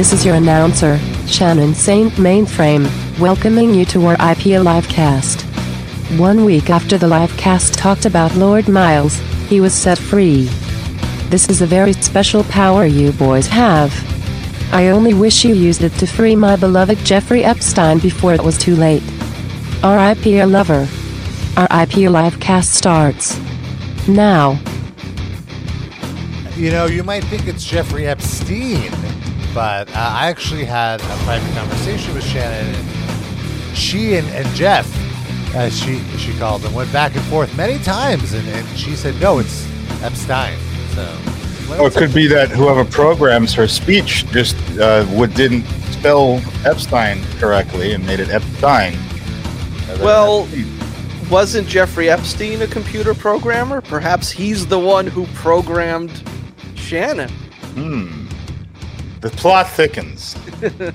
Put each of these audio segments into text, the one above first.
This is your announcer, Shannon Saint Mainframe, welcoming you to R.I.P. a livecast. One week after the livecast talked about Lord Miles, he was set free. This is a very special power you boys have. I only wish you used it to free my beloved Jeffrey Epstein before it was too late. R.I.P. a lover. R.I.P. a livecast starts. Now. You know, you might think it's Jeffrey Epstein, but uh, I actually had a private conversation with Shannon. And she and, and Jeff, as she she called them, went back and forth many times, and, and she said, "No, it's Epstein." So, Or it could be that whoever programs her speech just uh, would didn't spell Epstein correctly and made it Epstein. Well- Epstein. Wasn't Jeffrey Epstein a computer programmer? Perhaps he's the one who programmed Shannon. Hmm. The plot thickens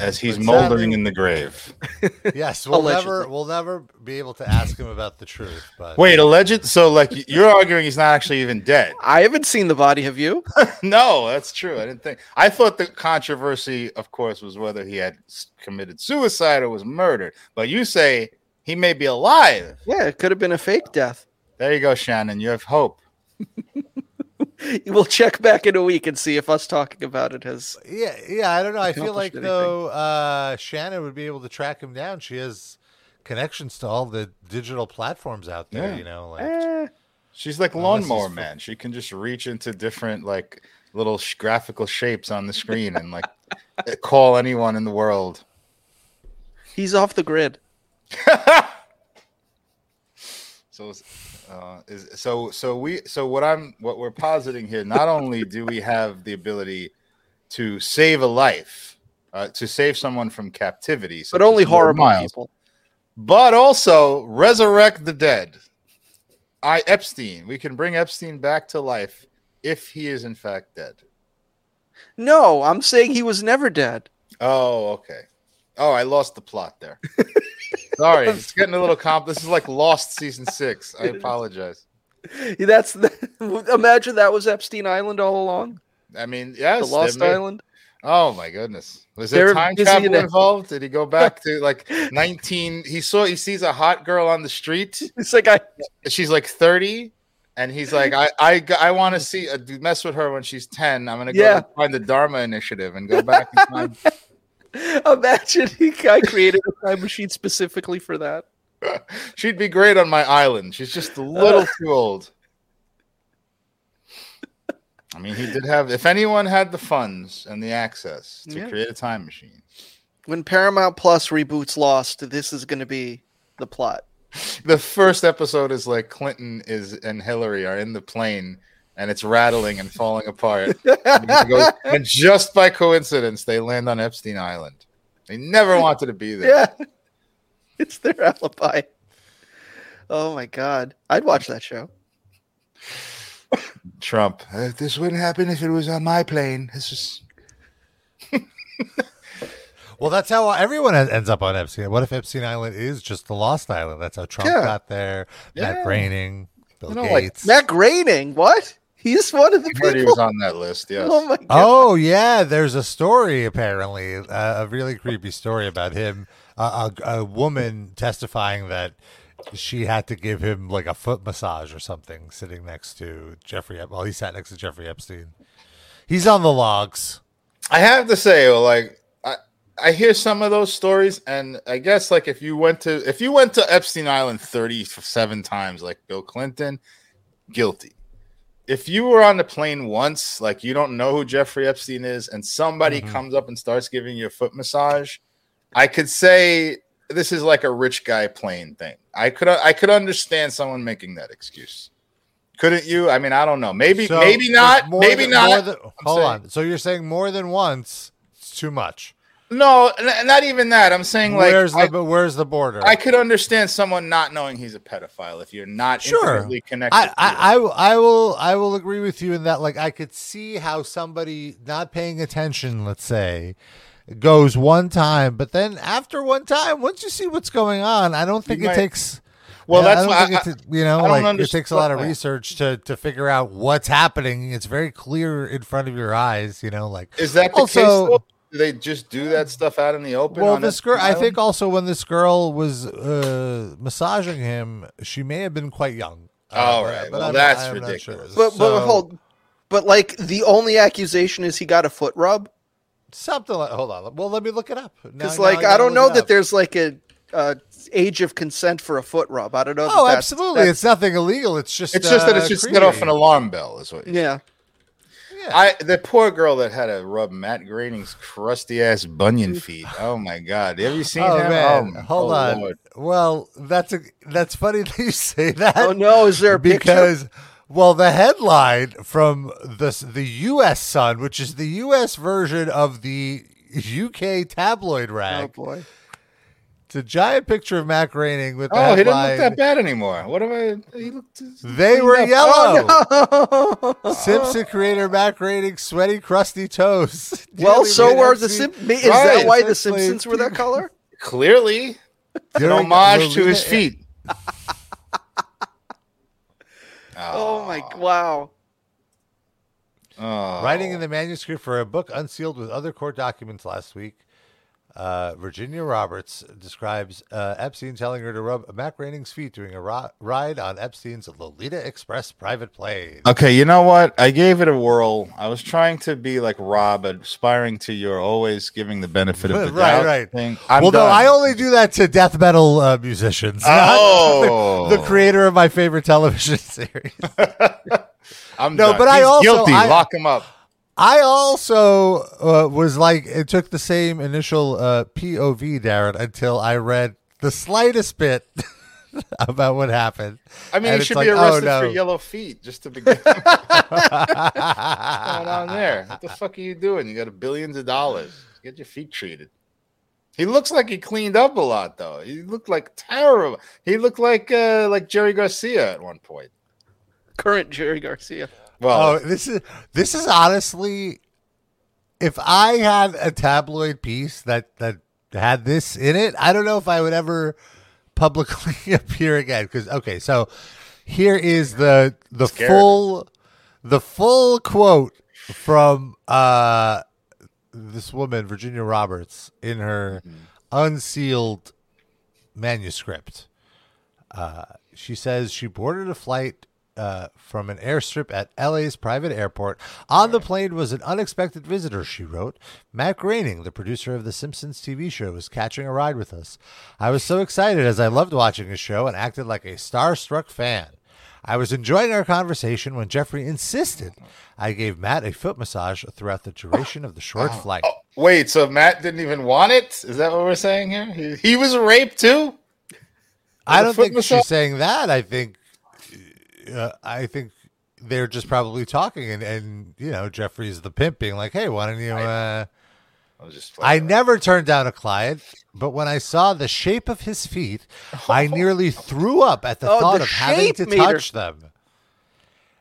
as he's What's moldering happening? in the grave. yes, we'll Allegedly. never we'll never be able to ask him about the truth. But Wait, alleged? So, like, you're arguing he's not actually even dead? I haven't seen the body, have you? no, that's true. I didn't think. I thought the controversy, of course, was whether he had s- committed suicide or was murdered. But you say he may be alive. Yeah, it could have been a fake death. There you go, Shannon. You have hope. We'll check back in a week and see if us talking about it has. yeah, yeah, I don't know. I feel like anything. though uh, Shannon would be able to track him down. She has connections to all the digital platforms out there. Yeah. You know, like Eh, She's like lawnmower man. She can just reach into different like little sh- graphical shapes on the screen and like call anyone in the world. he's off the grid. So, uh, is so so we so what I'm what we're positing here. Not only do we have the ability to save a life, uh, to save someone from captivity, But only horrible Miles, people. but also resurrect the dead. I Epstein. We can bring Epstein back to life if he is in fact dead. No, I'm saying he was never dead. Oh, okay. Oh, I lost the plot there. Sorry, it's getting a little comp. This is like Lost season six. I apologize. That's the, imagine that was Epstein Island all along. I mean, yes, The Lost Island. Oh my goodness, was there time travel involved? Did he go back to like nineteen? He saw he sees a hot girl on the street. It's like I She's like thirty, and he's like, I I I want to see uh, mess with her when she's ten. I'm gonna go Yeah. find the Dharma Initiative and go back and find. imagine he I created a time machine specifically for that. She'd be great on my island. She's just a little uh. too old. I mean, he did have. If anyone had the funds and the access to Yeah. create a time machine, When Paramount Plus reboots Lost, this is going to be the plot. the first episode is like Clinton is and Hillary are in the plane and it's rattling and falling apart. and, goes- and just by coincidence, they land on Epstein Island. They never wanted to be there. Yeah, it's their alibi. Oh my god, I'd watch that show. Trump. "Uh, this wouldn't happen if it was on my plane. This is Well, that's how everyone ends up on Epstein. What if Epstein Island is just the Lost Island? That's how Trump Yeah. got there. Matt Yeah. Groening, Bill You know, like, Gates. Matt Groening, what? He's one of the I heard he people. was on that list. Yes. Oh my god. Oh yeah, there's a story apparently, uh, a really creepy story about him. Uh, a, a woman testifying that she had to give him like a foot massage or something, sitting next to Jeffrey. Well, he sat next to Jeffrey Epstein. He's on the logs. I have to say, like I, I hear some of those stories, and I guess like if you went to if you went to Epstein Island thirty seven times, like Bill Clinton, guilty. If you were on the plane once, like you don't know who Jeffrey Epstein is, and somebody Mhm. comes up and starts giving you a foot massage, I could say this is like a rich guy plane thing. I could I could understand someone making that excuse. Couldn't you? I mean, I don't know. Maybe So, maybe not. Maybe than- not. than- hold saying- on. So you're saying more than once? It's too much. No, n- not even that. I'm saying like where's I, the where's the border? I could understand someone not knowing he's a pedophile if you're not Sure. intimately connected. I. I, I, I will I will agree with you in that like I could see how somebody not paying attention, let's say, goes one time, but then after one time, once you see what's going on, I don't think it might- takes Well, Yeah, that's I don't why think I- it's, you know, I don't like it takes a lot of research to to figure out what's happening. It's very clear in front of your eyes, you know, like Is that the Also- case? Though? Do they just do that stuff out in the open? well, on this girl. I think also when this girl was uh, massaging him, she may have been quite young. Uh, All but- right. but Well, I'm- that's I'm ridiculous. sure. But but So, hold, but like the only accusation is he got a foot rub. something like. Hold on. Well, let me look it up. Because like gotta I don't know that there's like a uh, age of consent for a foot rub. I don't know. that Oh, that's- absolutely. that's- It's nothing illegal. It's just. it's just that uh, it's just set off an alarm bell. Is what. yeah. Yeah. I the poor girl that had to rub Matt Groening's crusty ass bunion feet. Oh my god! Have you seen Oh him? man, my- hold oh, on. Lord. Well, that's a that's funny that you say that. Oh no, is there a picture? because well, the headline from the the U.S. Sun, which is the U.S. version of the UK tabloid rag. Oh boy. It's a giant picture of Matt Groening with the Oh, he didn't look that bad anymore. What am I? He looked. They were up. yellow. Oh, Simpson creator Matt Groening, sweaty, crusty toes. well, so made were the Simpsons. Is Right, that why the. Simpsons were that color? Clearly, an during homage to his feet. Oh my wow. Oh. Writing in the manuscript for a book unsealed with other court documents last week, uh, Virginia Roberts describes uh, Epstein telling her to rub Matt Groening's feet during a ri- ride on Epstein's Lolita Express private plane. Okay, you know what? I gave it a whirl. I was trying to be like Rob, aspiring to your always giving the benefit of the Right, doubt right. thing. I'm well, no. I only do that to death metal uh, musicians. not Oh. the, the creator of my favorite television series. I'm No, done. but I also- guilty. I- Lock him up. I also uh, was like, it took the same initial uh, POV, Darren, until I read the slightest bit about what happened. I mean, And he should like, be oh, arrested no. for yellow feet just to begin. What's going on there? What the fuck are you doing? You got billions of dollars. Get your feet treated. He looks like he cleaned up a lot, though. He looked like terrible. He looked like uh, like Jerry Garcia at one point. Current Jerry Garcia. Well, Oh, this is this is honestly, if I had a tabloid piece that that had this in it, I don't know if I would ever publicly appear again. Because okay, so here is the the Scared. full the full quote from uh this woman Virginia Roberts in her unsealed manuscript. Uh, she says she boarded a flight uh, from an airstrip at LA's private airport. On the plane was an unexpected visitor, she wrote. Matt Groening, the producer of The Simpsons TV show, was catching a ride with us. I was so excited as I loved watching his show and acted like a starstruck fan. I was enjoying our conversation when Jeffrey insisted I gave Matt a foot massage throughout the duration of the short flight. wait. So Matt didn't even want it? Is that what we're saying here? He, he was raped too. I don't think massage? she's saying that. I think, uh, I think they're just probably talking, and, and you know, Jeffrey's the pimp, being like, "Hey, why don't you?" Uh... I was just. I never turned down a client, but when I saw the shape of his feet, I nearly threw up at the Oh, thought the of having to made her- touch them.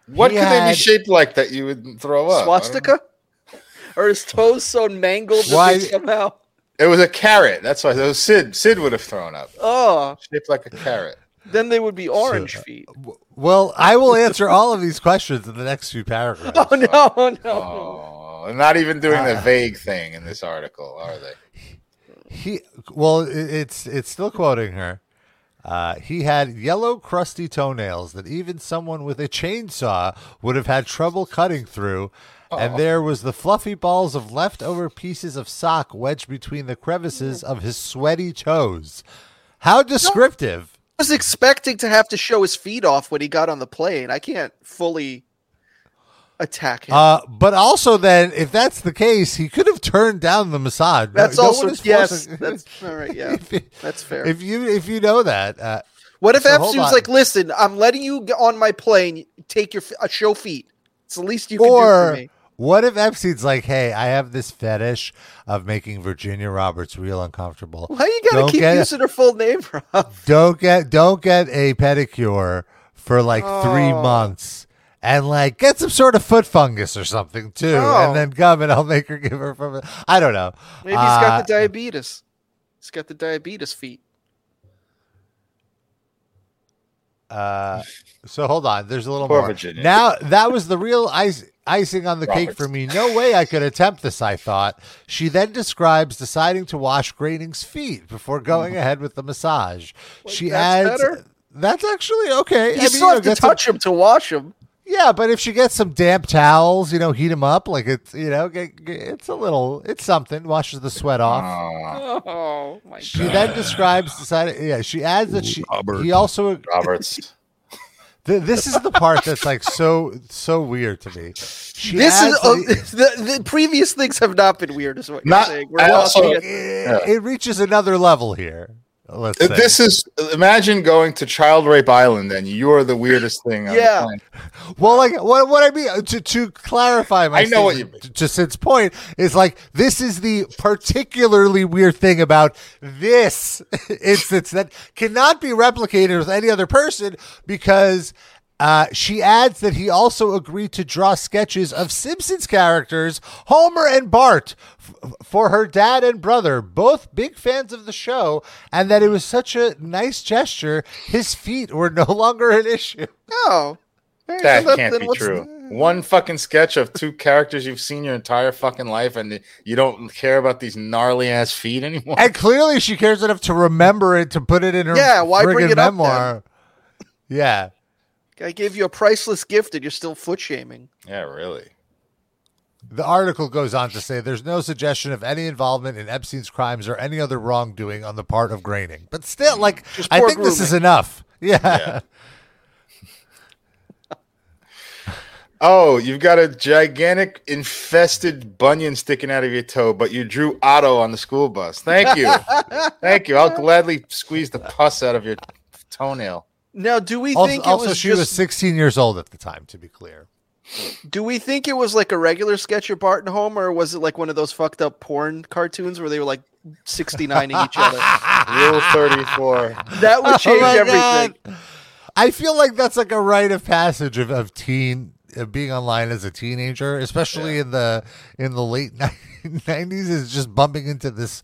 What He could they be shaped like that you would throw up? I don't know. Swastika? Or his toes so mangled Why- they somehow. It was a carrot. That's why those Sid Sid would have thrown up. Oh, Shaped like a carrot. Then they would be orange So- feet. Well, I will answer all of these questions in the next few paragraphs. Oh no, oh, no. Oh, they're not even doing Uh, the vague thing in this article, are they? He well, it's it's still quoting her. Uh, he had yellow, crusty toenails that even someone with a chainsaw would have had trouble cutting through. And there was the fluffy balls of leftover pieces of sock wedged between the crevices of his sweaty toes. How descriptive! I was expecting to have to show his feet off when he got on the plane. I can't fully attack him. Uh, but also, then, if that's the case, he could have turned down the massage. That's no also is yes. forcing- That's all right. Yeah, you- that's fair. if you if you know that, uh, what if so Epstein's like, "Listen, I'm letting you get on my plane. Take your uh, show feet. It's the least you can do for me." What if Epstein's like, "Hey, I have this fetish of making Virginia Roberts real uncomfortable. Why you gotta Don't keep get- using her full name, Rob? Don't get don't get a pedicure for like three months." And like get some sort of foot fungus or something too, Oh. and then come and I'll make her give her from. I don't know. Maybe he's got the Uh, diabetes. He's got the diabetes feet. Uh, so hold on. There's a little Poor more. Virginia. Now that was the real ice, icing on the cake for me. No way I could attempt this. I thought. She then describes deciding to wash Groening's feet before going ahead with the massage. she that's adds. better? That's actually okay. You I mean, still know, have to get some- touch him to wash him. Yeah, but if she gets some damp towels, you know, heat them up like it's, you know, get, get- it's a little, it's something. Washes the sweat off. Aw, Oh my She then describes decided. Yeah, she adds that she. He also. Roberts. Th- this is the part that's like so so weird to me. She This is adds uh, the, the previous things have not been weird, is what Not- you're saying. We're also- it. it, it reaches another level here. Let's uh, say. This is imagine going to Child Rape Island and you're the weirdest thing. Yeah. well, like what what I mean to to clarify my I know what you mean. to Sid's point is like this is the particularly weird thing about this instance that cannot be replicated with any other person because uh, she adds that he also agreed to draw sketches of Simpsons characters, Homer and Bart, f- for her dad and brother, both big fans of the show, and that it was such a nice gesture. His feet were no longer an issue. Oh, That then- can't be what's- true. One fucking sketch of two characters you've seen your entire fucking life, and you don't care about these gnarly ass feet anymore. And clearly, she cares enough to remember it to put it in her Yeah, why bring friggin' it up memoir. Yeah. I gave you a priceless gift and you're still foot shaming. yeah, really. The article goes on to say there's no suggestion of any involvement in Epstein's crimes or any other wrongdoing on the part of Groening. But still, like, Just I poor think this is enough. Yeah. Yeah. Oh, you've got a gigantic infested bunion sticking out of your toe, but you drew Otto on the school bus. Thank you. Thank you. I'll gladly squeeze the pus out of your toenail. Now, do we Also, think it also was she just, was 16 years old at the time, to be clear. Do we think it was like a regular sketch of Barton and Homer, or was it like one of those fucked up porn cartoons where they were like 69ing each other? Rule 34. That would oh change Oh everything. God. I feel like that's like a rite of passage of, of teen being online as a teenager, especially in the in the late nineties, is just bumping into this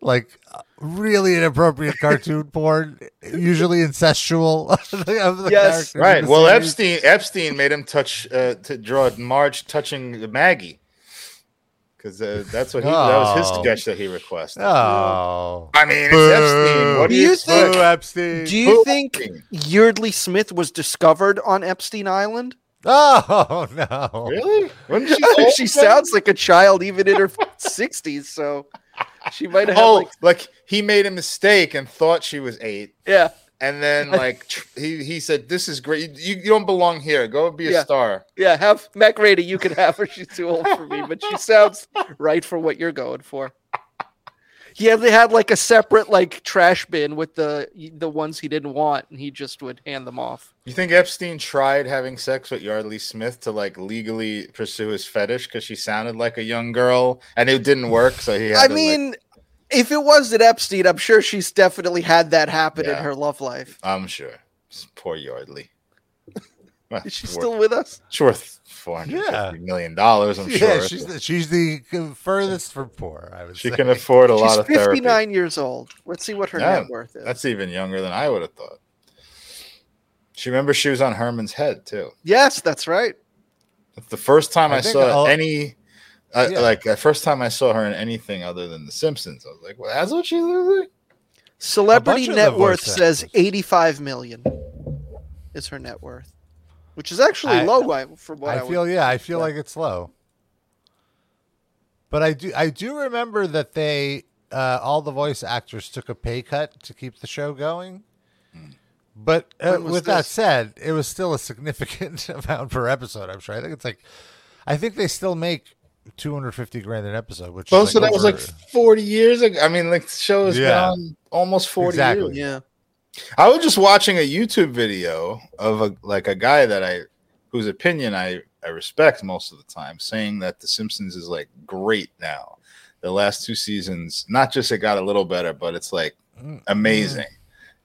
like uh, really inappropriate cartoon porn, usually incestual. of the Yes. Right. the Well, series. Epstein Epstein made him touch uh, to draw Marge touching Maggie because uh, that's what he that was his Oh. sketch that he requested. Oh, I mean, it's Epstein. What do Do you, you expect? Boo, Epstein. Do you Who- think Yeardley Smith was discovered on Epstein Island? oh no! Really? She she sounds like a child even in her 60s, so she might have Oh, like like, he made a mistake and thought she was eight, yeah. and then like tr- he he said, "This is great. You, you don't belong here. Go be a Yeah. star." Yeah, have Mac Rady, you can have her. She's too old for me, but she sounds right for what you're going for. Yeah, they had like a separate like trash bin with the the ones he didn't want, and he just would hand them off. You think Epstein tried having sex with Yeardley Smith to like legally pursue his fetish because she sounded like a young girl, and it didn't work? So he. Had I to, like- mean, if it was at Epstein, I'm sure she's definitely had that happen in her love life. I'm sure. Poor Yardley. Well, ah, Is she still with us? Worth four hundred fifty million dollars. I'm yeah, sure. she's the, she's the furthest from poor. I would she say. can afford a lot She's of therapy. 59 years old. Let's see what her Yeah, net worth is. That's even younger than I would have thought. She remember she was on Herman's head too. yes, that's right. That's the first time I I, saw I'll- any. Uh, Yeah. Like the first time I saw her in anything other than The Simpsons, I was like, "Well, that's what she looks like." Celebrity net worth says actors. 85 million is her net worth, which is actually I- low I- from what I, I would- feel yeah, I feel yeah. like it's low. But I do I do remember that they uh, all the voice actors took a pay cut to keep the show going. But uh, When was with that said, it was still a significant amount per episode. I'm sure. I think it's like, I think they still make 250 grand an episode, which Oh, is so like that was like 40 years ago. I mean, like the show has Yeah. gone almost 40 Exactly. years. Yeah. I was just watching a YouTube video of a like a guy that I whose opinion I I respect most of the time, saying that The Simpsons is like great now. The last two seasons, not just it got a little better, but it's like Mm, amazing.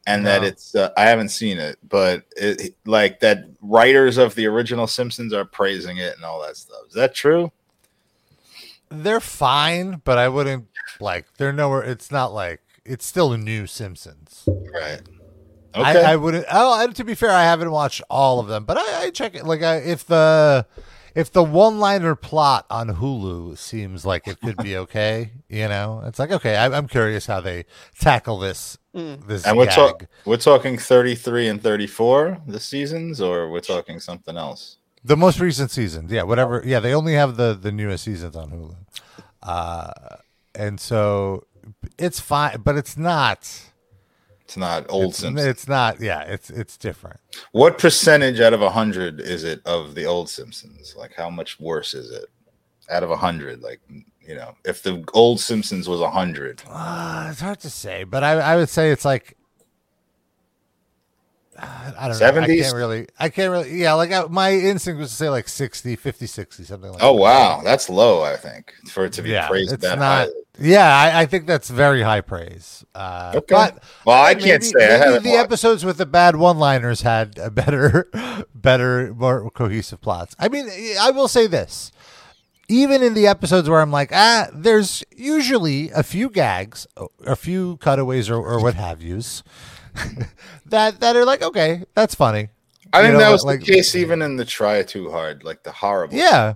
And that it's uh, I haven't seen it, but it, like that writers of the original Simpsons are praising it and all that stuff. Is that true? they're fine, but I wouldn't like they're nowhere. It's not like it's still a new Simpsons. Right. Okay. I, I wouldn't. Oh, and to be fair, I haven't watched all of them, but I, I check it. Like, I, if the if the one liner plot on Hulu seems like it could be okay, you know, it's like okay. I, I'm curious how they tackle this. This and we're, gag. talk- we're talking 33 and 34 the seasons, or we're talking something else? The most recent seasons, yeah, whatever. Yeah, they only have the the newest seasons on Hulu, uh, and so it's fine, but it's not. It's not old It's, Simpsons. it's not. Yeah, it's it's different. What percentage out of a 100 is it of the old Simpsons? Like, how much worse is it out of a 100? Like, you know, if the old Simpsons was a 100, Uh, it's hard to say, but I I would say it's like. I don't know. I 70s? can't really. I can't really. Yeah, like I, my instinct was to say like 60, 50, 60, something like. oh that. wow, that's low. I think for it to be Yeah, praised it's that not. highly. Yeah, I, I think that's very high praise. Uh, Okay. But Well, I can't say. Maybe the watched. episodes with the bad one-liners had a better, better, more cohesive plots. I mean, I will say this: even in the episodes where I'm like, ah, there's usually a few gags, a few cutaways, or, or what have yous, that that are like, okay, that's funny. I You think know, that was like- the case even in the Try Too Hard, like the horrible. Yeah,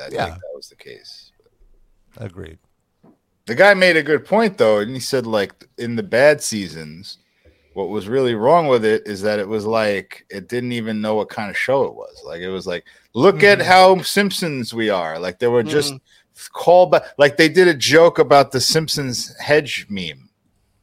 I yeah. think that was the case. agreed. The guy made a good point though, and he said like in the bad seasons, what was really wrong with it is that it was like it didn't even know what kind of show it was. Like it was like, look at Mhm. how Simpsons we are. Like they were just Mm-hmm. callback. Like they did a joke about the Simpsons hedge meme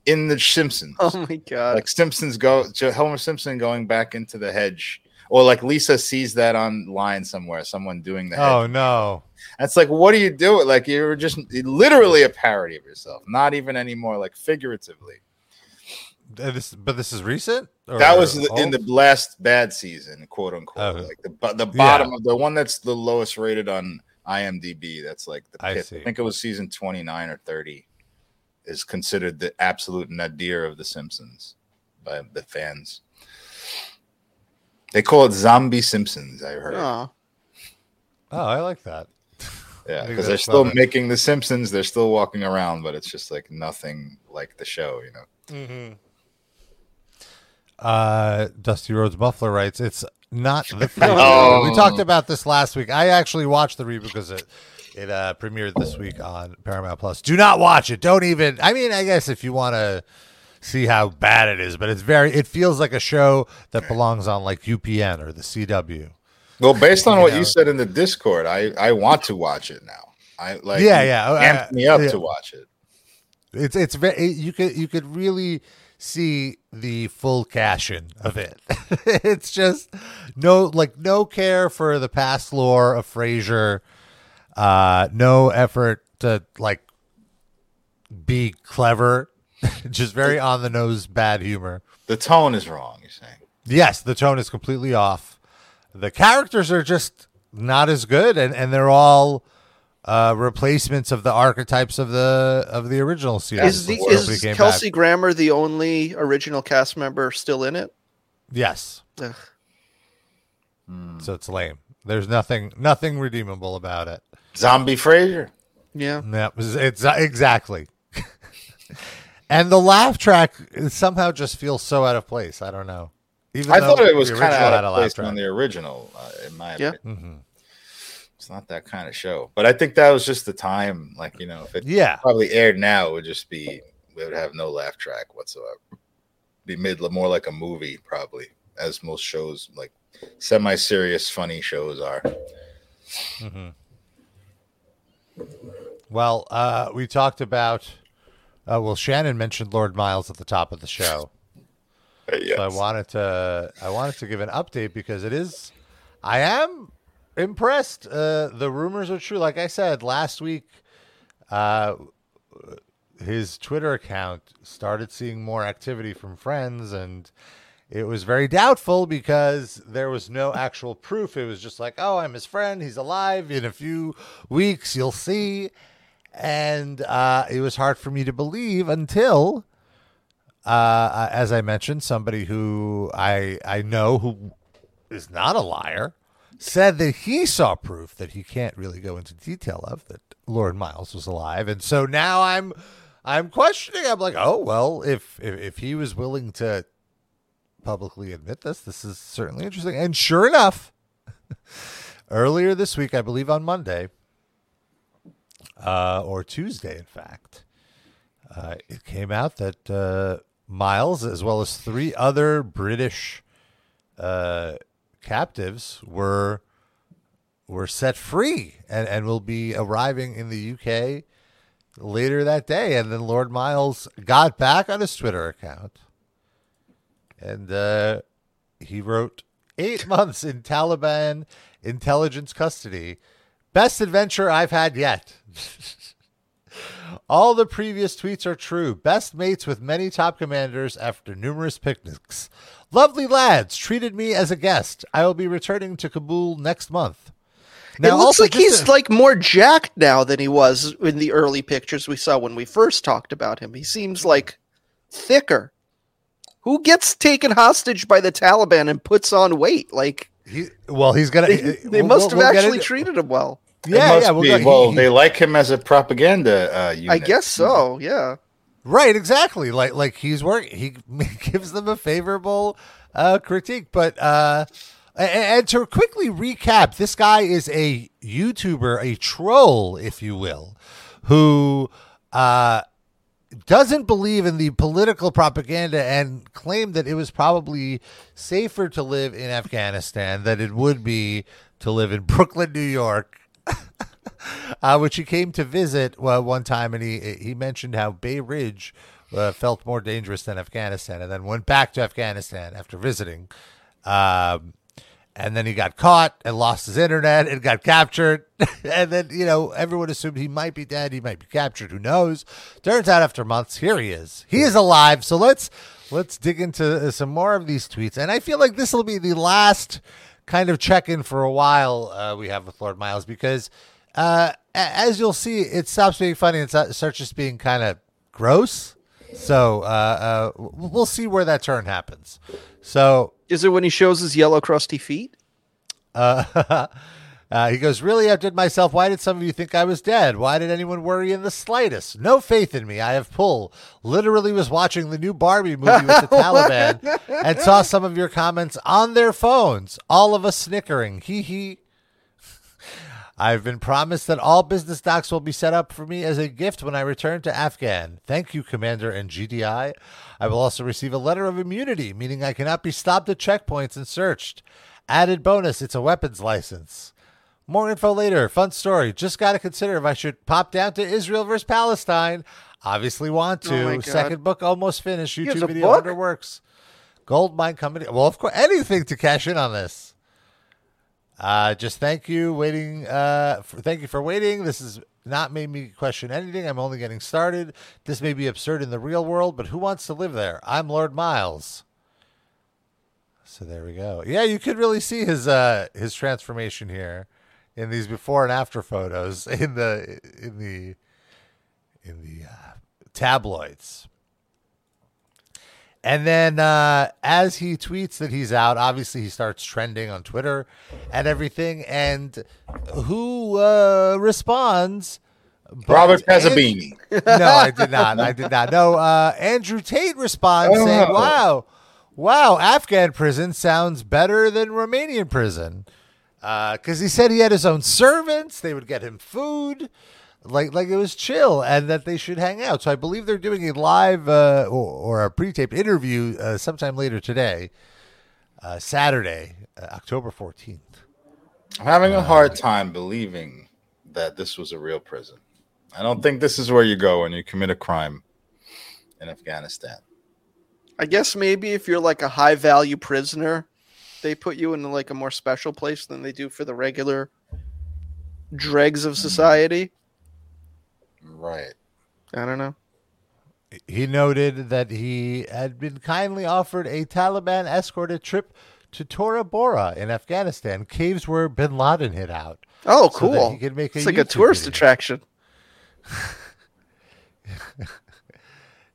in the Simpsons. Oh my god. like Simpsons go Jo- Homer Simpson going back into the hedge, or like Lisa sees that online somewhere, someone doing the hedge. Oh no. That's like, what are you doing? Like you're just literally a parody of yourself, not even anymore like figuratively. Uh, This, but this is recent. Or that was the, in the last bad season, quote unquote. Oh. Like the bo- the bottom of the one that's the lowest rated on IMDb. That's like the I pit. see. I think it was season twenty nine or thirty. Is considered the absolute nadir of the Simpsons by the fans. They call it Zombie Simpsons. I heard. Oh. Oh, I like that. Yeah, because they're still clever. making The Simpsons. They're still walking around, but it's just like nothing like the show, you know. Uh, Dusty Rhodes Buffalo writes, "It's not the free Oh. We talked about this last week. I actually watched the reboot because it it uh, premiered this week on Paramount Plus. Do not watch it. Don't even. I mean, I guess if you want to see how bad it is, but it's very. It feels like a show that belongs on like UPN or the CW. Well, based on what know. you said in the Discord, I I want to watch it now. I like Yeah, you yeah, uh, amped me up yeah. to watch it. It's it's very you could you could really see the full cash in of it. it's just no like no care for the past lore of Frasier, uh, no effort to like be clever, just very on the nose bad humor. The tone is wrong. You're saying. Yes, the tone is completely off. The characters are just not as good, and, and they're all uh, replacements of the archetypes of the of the original series. Is the is Kelsey back. Grammer the only original cast member still in it? Yes, Ugh. so it's lame. There's nothing nothing redeemable about it. Zombie Frasier. Yeah. Yeah, it's, it's exactly. and the laugh track somehow just feels so out of place. I don't know. Even I thought it was kind of out of place on the original, uh, in my Yeah. opinion. Mhm. It's not that kind of show. But I think that was just the time. Like you know, if it Yeah, probably aired now, it would just be we would have no laugh track whatsoever. Be made more like a movie, probably, as most shows like semi-serious, funny shows are. hmm Well, uh, we talked about. Uh, well, Shannon mentioned Lord Miles at the top of the show, Yes. so I wanted to. I wanted to give an update because it is. I am impressed. Uh, the rumors are true. Like I said last week, uh, his Twitter account started seeing more activity from friends, and it was very doubtful because there was no actual proof. It was just like, oh, I'm his friend. He's alive. In a few weeks, you'll see. And uh, it was hard for me to believe until, uh, as I mentioned, somebody who I I know who is not a liar said that he saw proof that he can't really go into detail of that Lord Miles was alive, and so now I'm I'm questioning. I'm like, oh well, if if, if he was willing to publicly admit this. This is certainly interesting. And sure enough, earlier this week, I believe on Monday, uh, or Tuesday, in fact, uh, it came out that uh, Miles, as well as three other British uh, captives, were were set free and, and will be arriving in the UK later that day. And then Lord Miles got back on his Twitter account and uh, he wrote eight months in Taliban intelligence custody. Best adventure I've had yet. All the previous tweets are true. Best mates with many top commanders after numerous picnics. Lovely lads treated me as a guest. I will be returning to Kabul next month. it looks also, like he's to- like more jacked now than he was in the early pictures we saw when we first talked about him. He seems like thicker. Who gets taken hostage by the Taliban and puts on weight? Like he, well, he's gonna. they, they we'll- must we'll have get actually treated him well. Yeah, yeah. We'll be. he- well, he- they like him as a propaganda uh, unit. I guess so. Yeah. Right, exactly. Like like he's working. He gives them a favorable uh, critique, but uh, a- a- and to quickly recap, this guy is a YouTuber, a troll, if you will, who uh, doesn't believe in the political propaganda and claimed that it was probably safer to live in Afghanistan than it would be to live in Brooklyn, New York, uh, which he came to visit well, one time, and he he mentioned how Bay Ridge uh, felt more dangerous than Afghanistan, and then went back to Afghanistan after visiting. Um, and then he got caught and lost his internet and got captured. and then, you know, everyone assumed he might be dead. He might be captured. Who knows? Turns out after months, here he is. He is alive. So let's let's dig into uh, some more of these tweets. And I feel like this will be the last kind of check in for a while uh, we have with Lord Miles because, uh, as you'll see, it stops being funny and starts just being kind of gross. So uh, uh, we'll see where that turn happens. So Is it when he shows his yellow crusty feet? uh, uh, he goes, Really I did myself. Why did some of you think I was dead? Why did anyone worry in the slightest? No faith in me. I have pull. Literally was watching the new Barbie movie with the Taliban and saw some of your comments on their phones. All of us snickering. Hee hee. I've been promised that all business docs will be set up for me as a gift when I return to Afghan. Thank you, Commander and GDI. I will also receive a letter of immunity, meaning I cannot be stopped at checkpoints and searched. Added bonus, it's a weapons license. More info later. Fun story. Just got to consider if I should pop down to Israel versus Palestine. Obviously want to. Oh. Second book almost finished. YouTube video book? under works. Gold mine company. Well, of course, anything to cash in on this. Uh, just thank you, waiting. Uh, for, thank you for waiting. This has not made me question anything. I'm only getting started. This may be absurd in the real world, but who wants to live there? I'm Lord Miles. So there we go. Yeah, you could really see his uh his transformation here in these before and after photos in the in the in the uh, tabloids. And then uh, as he tweets that he's out, obviously he starts trending on Twitter and everything. And who uh, responds? Robert Cazzabini. no, I did not. I did not. No, uh, Andrew Tate responds saying, Oh. "Wow, wow, Afghan prison sounds better than Romanian prison." Because he said he had his own servants, they would get him food, like like it was chill, and that they should hang out. So I believe they're doing a live uh, or, or a pre-taped interview uh, sometime later today, uh, Saturday, uh, October fourteenth. I'm having a hard time believing that this was a real prison. I don't think this is where you go when you commit a crime in Afghanistan. I guess maybe if you're like a high value prisoner, they put you in like a more special place than they do for the regular dregs of society. Right. I don't know. He noted that he had been kindly offered a Taliban escorted trip to Tora Bora in Afghanistan, caves where bin Laden hid out. Oh, So cool. he could make a it's like a tourist video. attraction.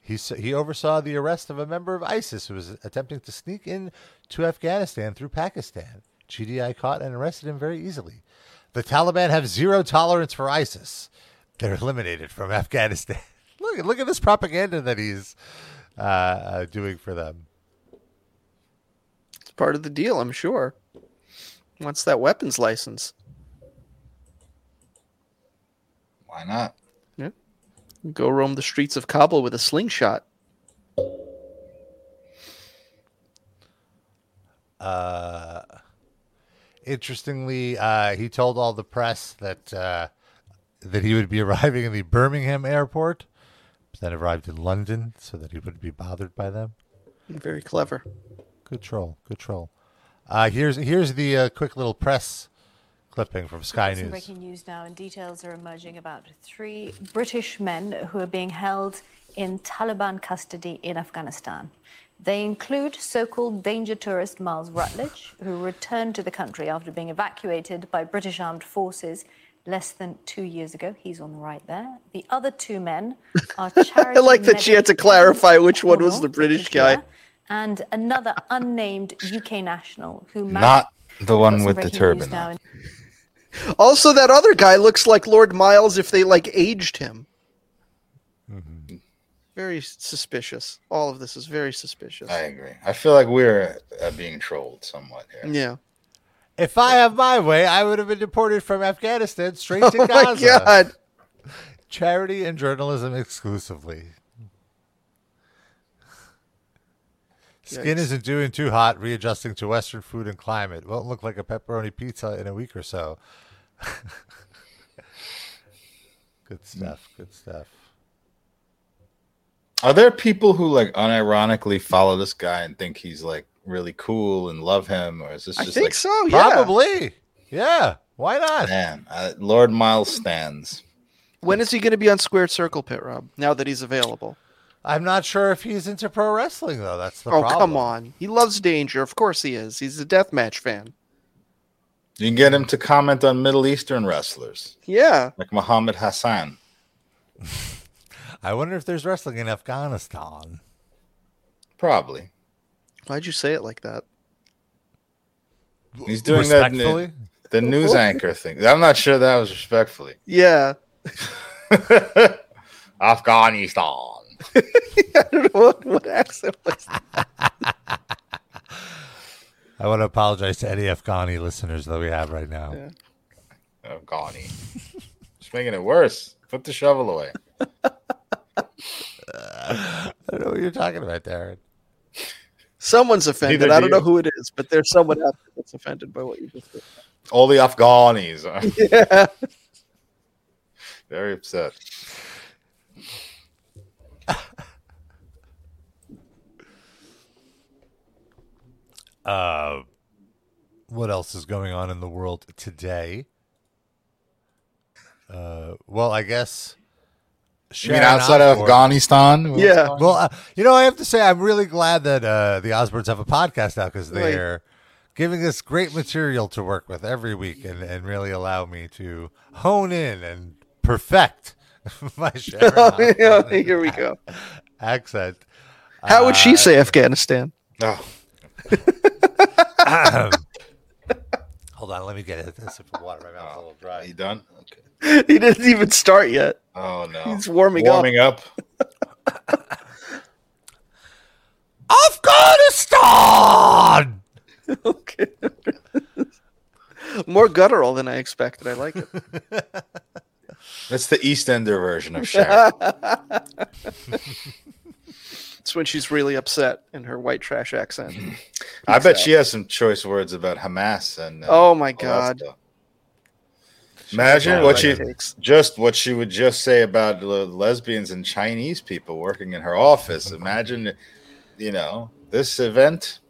He, he oversaw the arrest of a member of ISIS who was attempting to sneak in to Afghanistan through Pakistan. GDI caught and arrested him very easily. The Taliban have zero tolerance for ISIS. They're eliminated from Afghanistan. look, look at this propaganda that he's uh, uh, doing for them. It's part of the deal, I'm sure. Wants that weapons license. Why not? Go roam the streets of Kabul with a slingshot. Uh, interestingly, uh, he told all the press that uh, that he would be arriving in the Birmingham airport, but then arrived in London so that he wouldn't be bothered by them. Very clever. Good troll, good troll. Uh, here's here's the uh, quick little press clipping from Sky News. breaking news now, and details are emerging about three British men who are being held in Taliban custody in Afghanistan. They include so called danger tourist Miles Rutledge, who returned to the country after being evacuated by British armed forces less than two years ago. He's on the right there. The other two men are charity I like that she had to clarify which one was the British guy. And another unnamed UK national who married- Not the one with the turban. news on. Also, that other guy looks like Lord Miles if they like aged him. Very suspicious. All of this is very suspicious. I agree. I feel like we're uh, being trolled somewhat here. yeah. If I have my way, I would have been deported from Afghanistan straight to Oh my god. Charity and journalism exclusively. Skin Yikes. isn't doing too hot, readjusting to Western food and climate. Won't look like a pepperoni pizza in a week or so. good stuff. Good stuff. Are there people who like unironically follow this guy and think he's like really cool and love him, or is this just I just think like so, yeah. Probably. Yeah. Why not? man? Uh, Lord Miles stands. When is he going to be on Squared Circle Pit, Rob? Now that he's available. I'm not sure if he's into pro wrestling though. That's the oh, problem. come on. He loves danger. Of course he is. He's a deathmatch fan. You can get him to comment on Middle Eastern wrestlers Yeah. like Muhammad Hassan. I wonder if there's wrestling in Afghanistan. Probably. Why'd you say it like that? He's doing that Respectfully. n- the news anchor thing. I'm not sure that was respectfully. Yeah. Afghanistan. I don't know what, what accent was that? I want to apologize to any Afghani listeners that we have right now. Yeah. Afghani. Just making it worse. Put the shovel away. I don't know what you're talking about, Darren. Someone's offended. Neither I do don't know who it is, but there's someone out there that's offended by what you just did. All the Afghanis are Yeah. very upset. Uh, what else is going on in the world today? Uh, well, I guess. You mean Sharon outside of Afghanistan? Yeah. Well, uh, you know, I have to say, I'm really glad that uh, the Osbournes have a podcast now because they're giving us great material to work with every week and, and really allow me to hone in and perfect my Sharon Yeah, Osbourne Here we go. accent. How would she Uh, say Afghanistan? Oh, Hold on, let me get a sip of water. My mouth's a little dry. are you done? Okay. He didn't even start yet. Oh no. He's warming, up. Warming up. Afghanistan. Okay. More guttural than I expected. I like it. That's the Eastender version of Sharon. It's when she's really upset in her white trash accent. I bet she has some choice words about Hamas and. uh, Oh my God. Imagine what she Takes. just what she would just say about the lesbians and Chinese people working in her office. Imagine, you know, this event.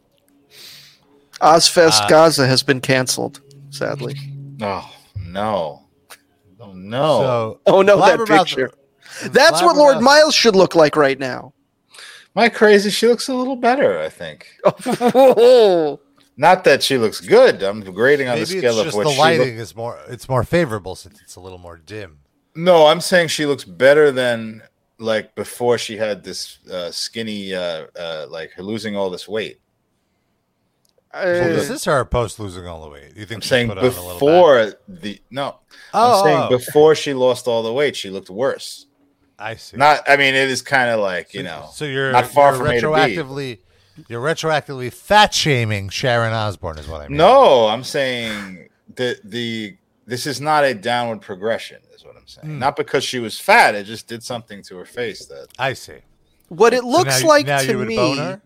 Ozzfest Uh, Gaza has been canceled, sadly. Oh no, oh no! So, Oh no, that picture. the- That's what Lord about- Miles should look like right now. My crazy, she looks a little better. I think. Not that she looks good. I'm grading on Maybe the it's scale of just what the she lighting look- is more. It's more favorable since it's a little more dim. No, I'm saying she looks better than like before she had this uh, skinny, uh, uh, like her losing all this weight. Well, Uh, is this her post losing all the weight? You think I'm saying put a before the no. Oh, I'm saying oh, before she lost all the weight, she looked worse. I see. Not, I mean, it is kind of like you So- know, So you're not far you're from A to B. retroactively You're retroactively fat shaming Sharon Osbourne, is what I mean. No, I'm saying that the this is not a downward progression, is what I'm saying. Hmm. Not because she was fat, it just did something to her face that I see. What it So looks now- like now to you would me, bone her?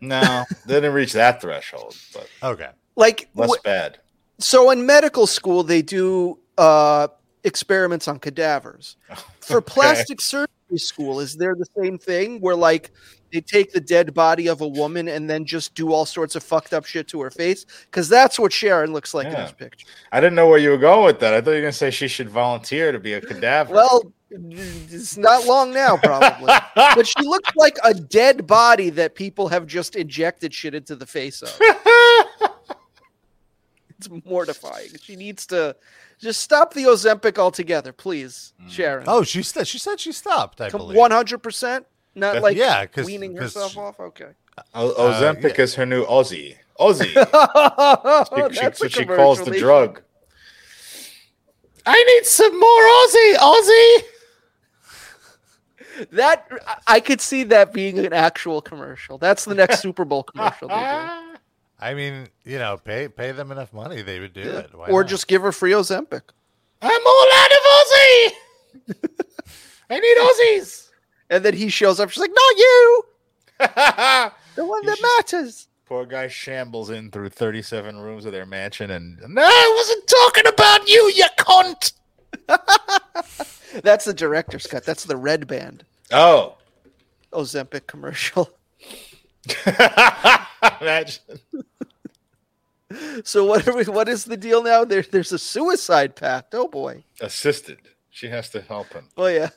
no, they didn't reach that threshold, but Okay. like less wh- bad. so in medical school they do uh experiments on cadavers for plastic surgery school is there the same thing where like they take the dead body of a woman and then just do all sorts of fucked up shit to her face because that's what sharon looks like in this picture I didn't know where you were going with that. I thought you were gonna say she should volunteer to be a cadaver. well it's not long now probably but she looks like a dead body that people have just injected shit into the face of it's mortifying she needs to just stop the ozempic altogether please mm. sharon Oh, she said she said she stopped. I believe. One hundred percent. Not That's- like yeah, 'cause- weaning 'cause herself she- off. Okay. O- uh, Ozempic yeah. is her new Aussie. Aussie. She- That's That's a what she calls the drug. I need some more Aussie, Aussie. That I- I could see that being an actual commercial. That's the next Super Bowl commercial. They do. I mean, you know, pay pay them enough money, they would do it. Why Or not? just give her free Ozempic. I'm all out of Aussie. I need Aussies. And then he shows up. She's like, "Not you, the one that matters." Poor guy shambles in through 37 rooms of their mansion and no, I wasn't talking about you, you cunt. That's the director's cut. That's the red band Oh. Ozempic commercial. Imagine. So what are we, what is the deal now? There, there's a suicide pact. Oh boy. Assisted. She has to help him. Oh yeah.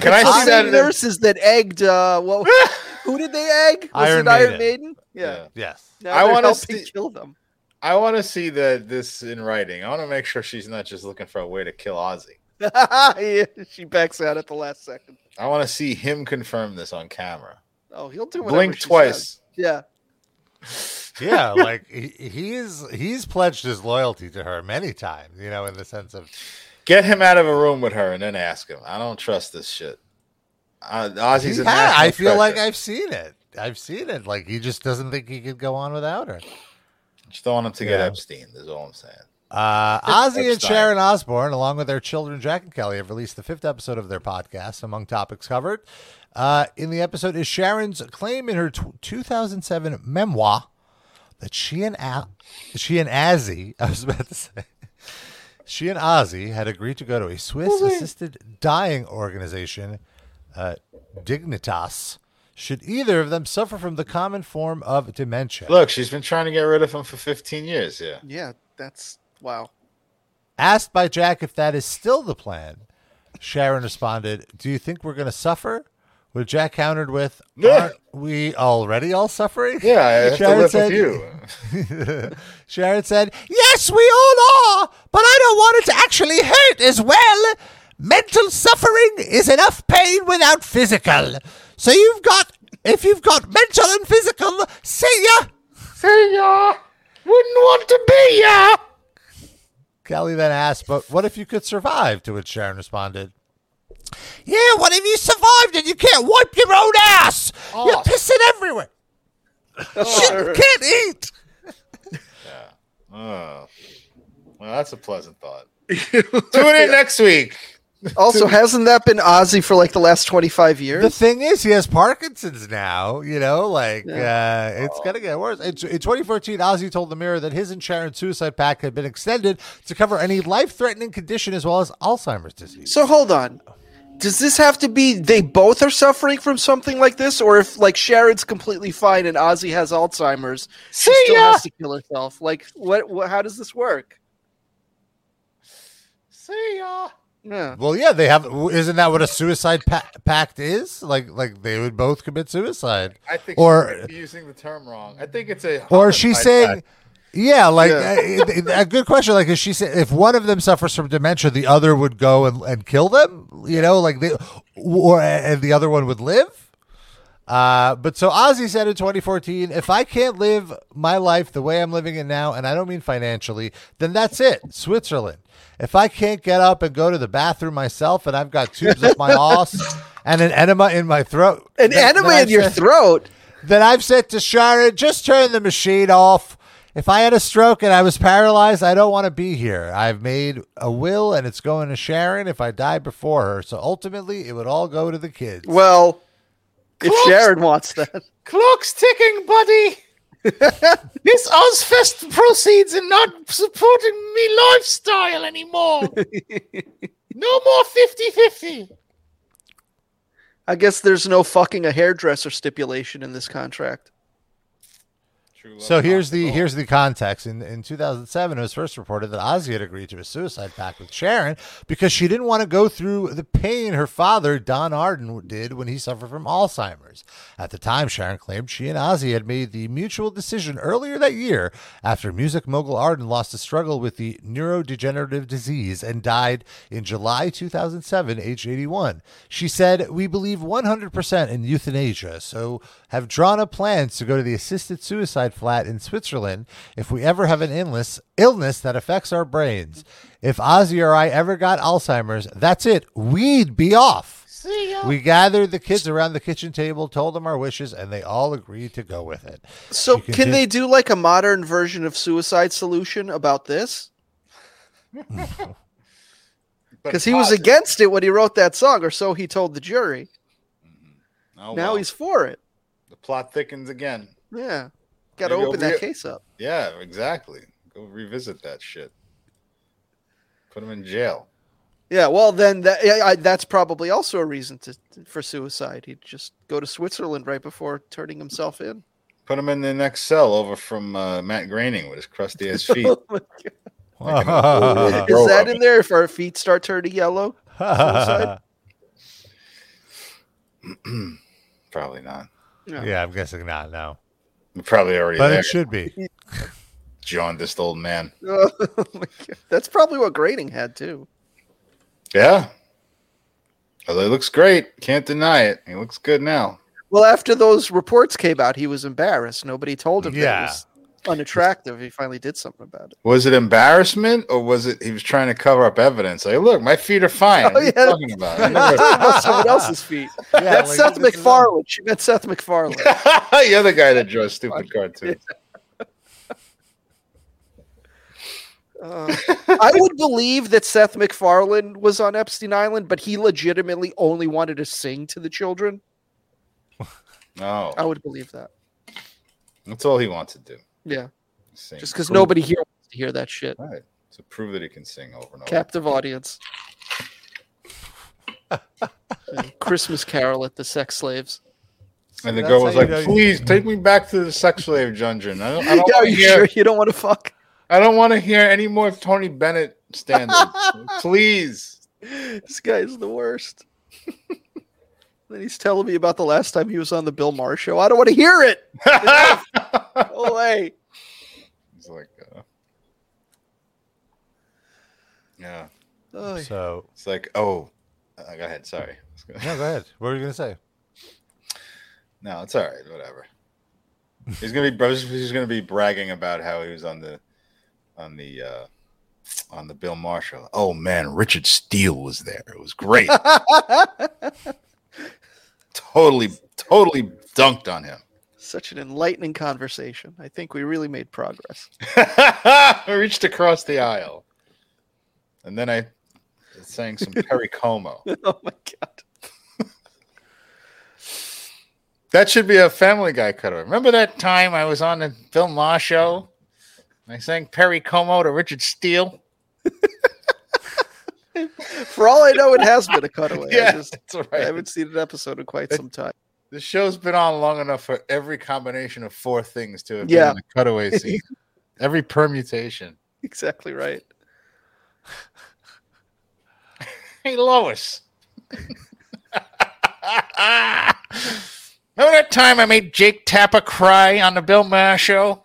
Can I the see that? same in the- nurses that egged. Uh, what? who did they egg? Was Iron it Iron Maiden. Maiden? Yeah. Yes. Now I wanna see- kill them. I want to see that this in writing. I want to make sure she's not just looking for a way to kill Ozzy. yeah, she backs out at the last second. I want to see him confirm this on camera. Oh, he'll do whatever Blink she twice. says. Yeah. Yeah, like he, he's he's pledged his loyalty to her many times, you know, in the sense of Get him out of a room with her and then ask him. I don't trust this shit. Uh, Ozzy's Yeah, I feel like. I've seen it. I've seen it. Like he just doesn't think he could go on without her. Just don't want him to get Yeah. Epstein. Is all I'm saying. Uh, Ozzy and Sharon Osbourne, along with their children Jack and Kelly, have released the fifth episode of their podcast. Among topics covered uh, in the episode is Sharon's claim in her t- 2007 memoir that she and Al- she and Azzy, I was about to say, she and Ozzy had agreed to go to a Swiss-assisted dying organization, uh, Dignitas. Should either of them suffer from the common form of dementia? Look, she's been trying to get rid of him for 15 years. Yeah. Yeah, that's wow. Asked by Jack if that is still the plan, Sharon responded, Do you think we're going to suffer? What Jack countered with, Yeah. Aren't we already all suffering? Yeah, I have Sharon to live said- with you. Sharon said, Yes, we all are, but I don't want it to actually hurt as well. Mental suffering is enough pain without physical. So you've got, if you've got mental and physical, see ya. See ya. Wouldn't want to be ya. Kelly then asked, But what if you could survive? To which Sharon responded, Yeah, what if you survived and you can't wipe your own ass? You're Oh. pissing everywhere. Shit, can't eat. yeah. Oh. Well, that's a pleasant thought. Tune in next week. Also, hasn't that been Ozzy for like the last twenty five years? The thing is, he has Parkinson's now. You know, like uh, it's gonna get worse. In, in 2014, Ozzy told the Mirror that his and Sharon's suicide pact had been extended to cover any life-threatening condition as well as Alzheimer's disease. So hold on. Does this have to be they both are suffering from something like this, or if like Sharon's completely fine and Ozzy has Alzheimer's, she still ya. has to kill herself? Like, what? what how does this work? See ya. Yeah. Well, yeah, they have. Isn't that what a suicide pa- pact is? Like, like they would both commit suicide. I think Or- she might be using the term wrong. I think it's a. Or is she saying, pact. Yeah, like Yeah. A, a good question. Like, is she saying if one of them suffers from dementia, the other would go and, and kill them? You know, like they, or and the other one would live. Uh, but so Ozzy said in 2014, if I can't live my life the way I'm living it now, and I don't mean financially, then that's it. Switzerland. If I can't get up and go to the bathroom myself, and I've got tubes up my ass and an enema in my throat, An then- enema then in your said- throat. then I've said to Sharon, just turn the machine off. If I had a stroke and I was paralyzed, I don't want to be here. I've made a will and it's going to Sharon if I die before her. So ultimately, it would all go to the kids. Well, if Close. Sharon wants that. Clock's ticking, buddy. this Ozzfest proceeds in not supporting me lifestyle anymore. no more 50 50. I guess there's no fucking a hairdresser stipulation in this contract. So here's the here's the context. In in 2007, it was first reported that Ozzy had agreed to a suicide pact with Sharon because she didn't want to go through the pain her father Don Arden did when he suffered from Alzheimer's. At the time, Sharon claimed she and Ozzy had made the mutual decision earlier that year after music mogul Arden lost a struggle with the neurodegenerative disease and died in July 2007, age 81. She said, "We believe 100% in euthanasia, so have drawn up plans to go to the assisted suicide flat in Switzerland if we ever have an illness illness that affects our brains. If Ozzy or I ever got Alzheimer's, that's it. We'd be off. We gathered the kids around the kitchen table, told them our wishes, and they all agreed to go with it. So She can contin- they do like a modern version of Suicide Solution about this? Because he was against it when he wrote that song, or so he told the jury. Mm-hmm. Oh, now well, he's for it. the plot thickens again. Yeah, got to open that re- case up. Yeah, exactly. Go revisit that shit. Put him in jail. Yeah, well then that, I, that's probably also a reason to for suicide. He'd just go to Switzerland right before turning himself in. Put him in the next cell over from uh, Matt Groening with his crusty ass feet. Oh my God. Is that in there? If our feet start turning yellow, Probably not. yeah, I'm guessing not. No, We're probably already but there. it should be. Jaundiced old man. Oh my God. That's probably what Groening had too. Yeah. Although he looks great. Can't deny it. He looks good now. Well, after those reports came out, he was embarrassed. Nobody told him that Yeah. it was unattractive. He finally did something about it. Was it embarrassment or was it he was trying to cover up evidence? Like, look, my feet are fine. What Oh, are you yeah. talking about? About someone else's feet. That's like, Seth this is- MacFarlane. She meant Seth MacFarlane. the other guy that draws stupid cartoons. Uh, I would believe that Seth MacFarlane was on Epstein Island, but he legitimately only wanted to sing to the children. No, I would believe that. that's all he wants to do. Yeah, Sing. just because nobody here wants to hear that shit. Right. To prove that he can sing over and over. Captive audience. Christmas Carol at the sex slaves. And the That's girl was like, know you- "Please take me back to the sex slave dungeon. I don't, I don't Yeah, want are to you hear. sure you don't want to fuck? I don't want to hear any more of Tony Bennett standards. Please." This guy is the worst. Then he's telling me about the last time he was on the Bill Maher show. I don't want to hear it. Go away. It's like, uh, yeah. Oh, So It's like, oh, uh, go ahead. Sorry. no, go ahead. What were you gonna say? No, it's all right. Whatever. He's gonna be he's gonna be bragging about how he was on the on the uh on the Bill Marshall. Oh man, Richard Steele was there. It was great. totally, totally dunked on him. Such an enlightening conversation. I think we really made progress. I reached across the aisle, and then I sang some Perry Como. oh my god. That should be a Family Guy cutaway. Remember that time I was on the Bill Maher show? I sang Perry Como to Richard Steele. For all I know, it has been a cutaway. I, Yeah, just, that's I haven't seen an episode in quite some time. The show's been on long enough for every combination of four things to have Yeah. been the cutaway scene. every permutation. Exactly right. Hey, Lois. Remember that time I made Jake Tapper cry on the Bill Maher show?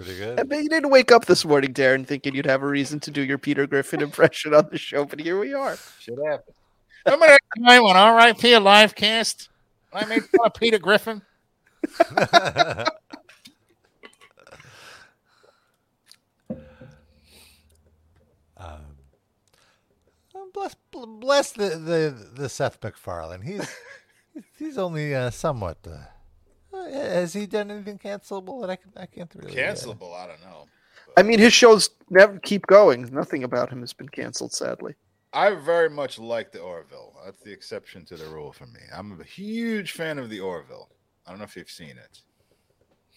That's pretty I bet you didn't wake up this morning, Darren, thinking you'd have a reason to do your Peter Griffin impression on the show, but here we are. Should happen. Remember that time when RIP a live cast? When I made fun of Peter Griffin? um, bless bless the, the, the Seth MacFarlane. He's he's only uh, somewhat. Uh, has he done anything cancelable that I can I can't really uh, Cancelable, I don't know. I mean, his shows never keep going. Nothing about him has been canceled, sadly. I very much like the Orville. That's the exception to the rule for me. I'm a huge fan of the Orville. I don't know if you've seen it.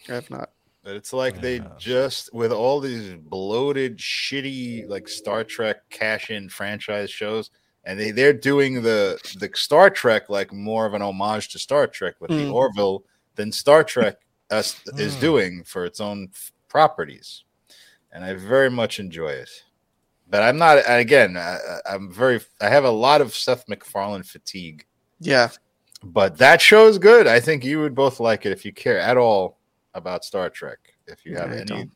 I have not. But it's like they Yeah. just with all these bloated, shitty like Star Trek cash in franchise shows, and they they're doing the the Star Trek like more of an homage to Star Trek with the Mm. Orville than Star Trek us is Mm. doing for its own f- properties, and I very much enjoy it. But I'm not again. I, I- I'm very. I have a lot of Seth MacFarlane fatigue Yeah. but that show is good. I think you would both like it if you care at all about Star Trek. If you have I any,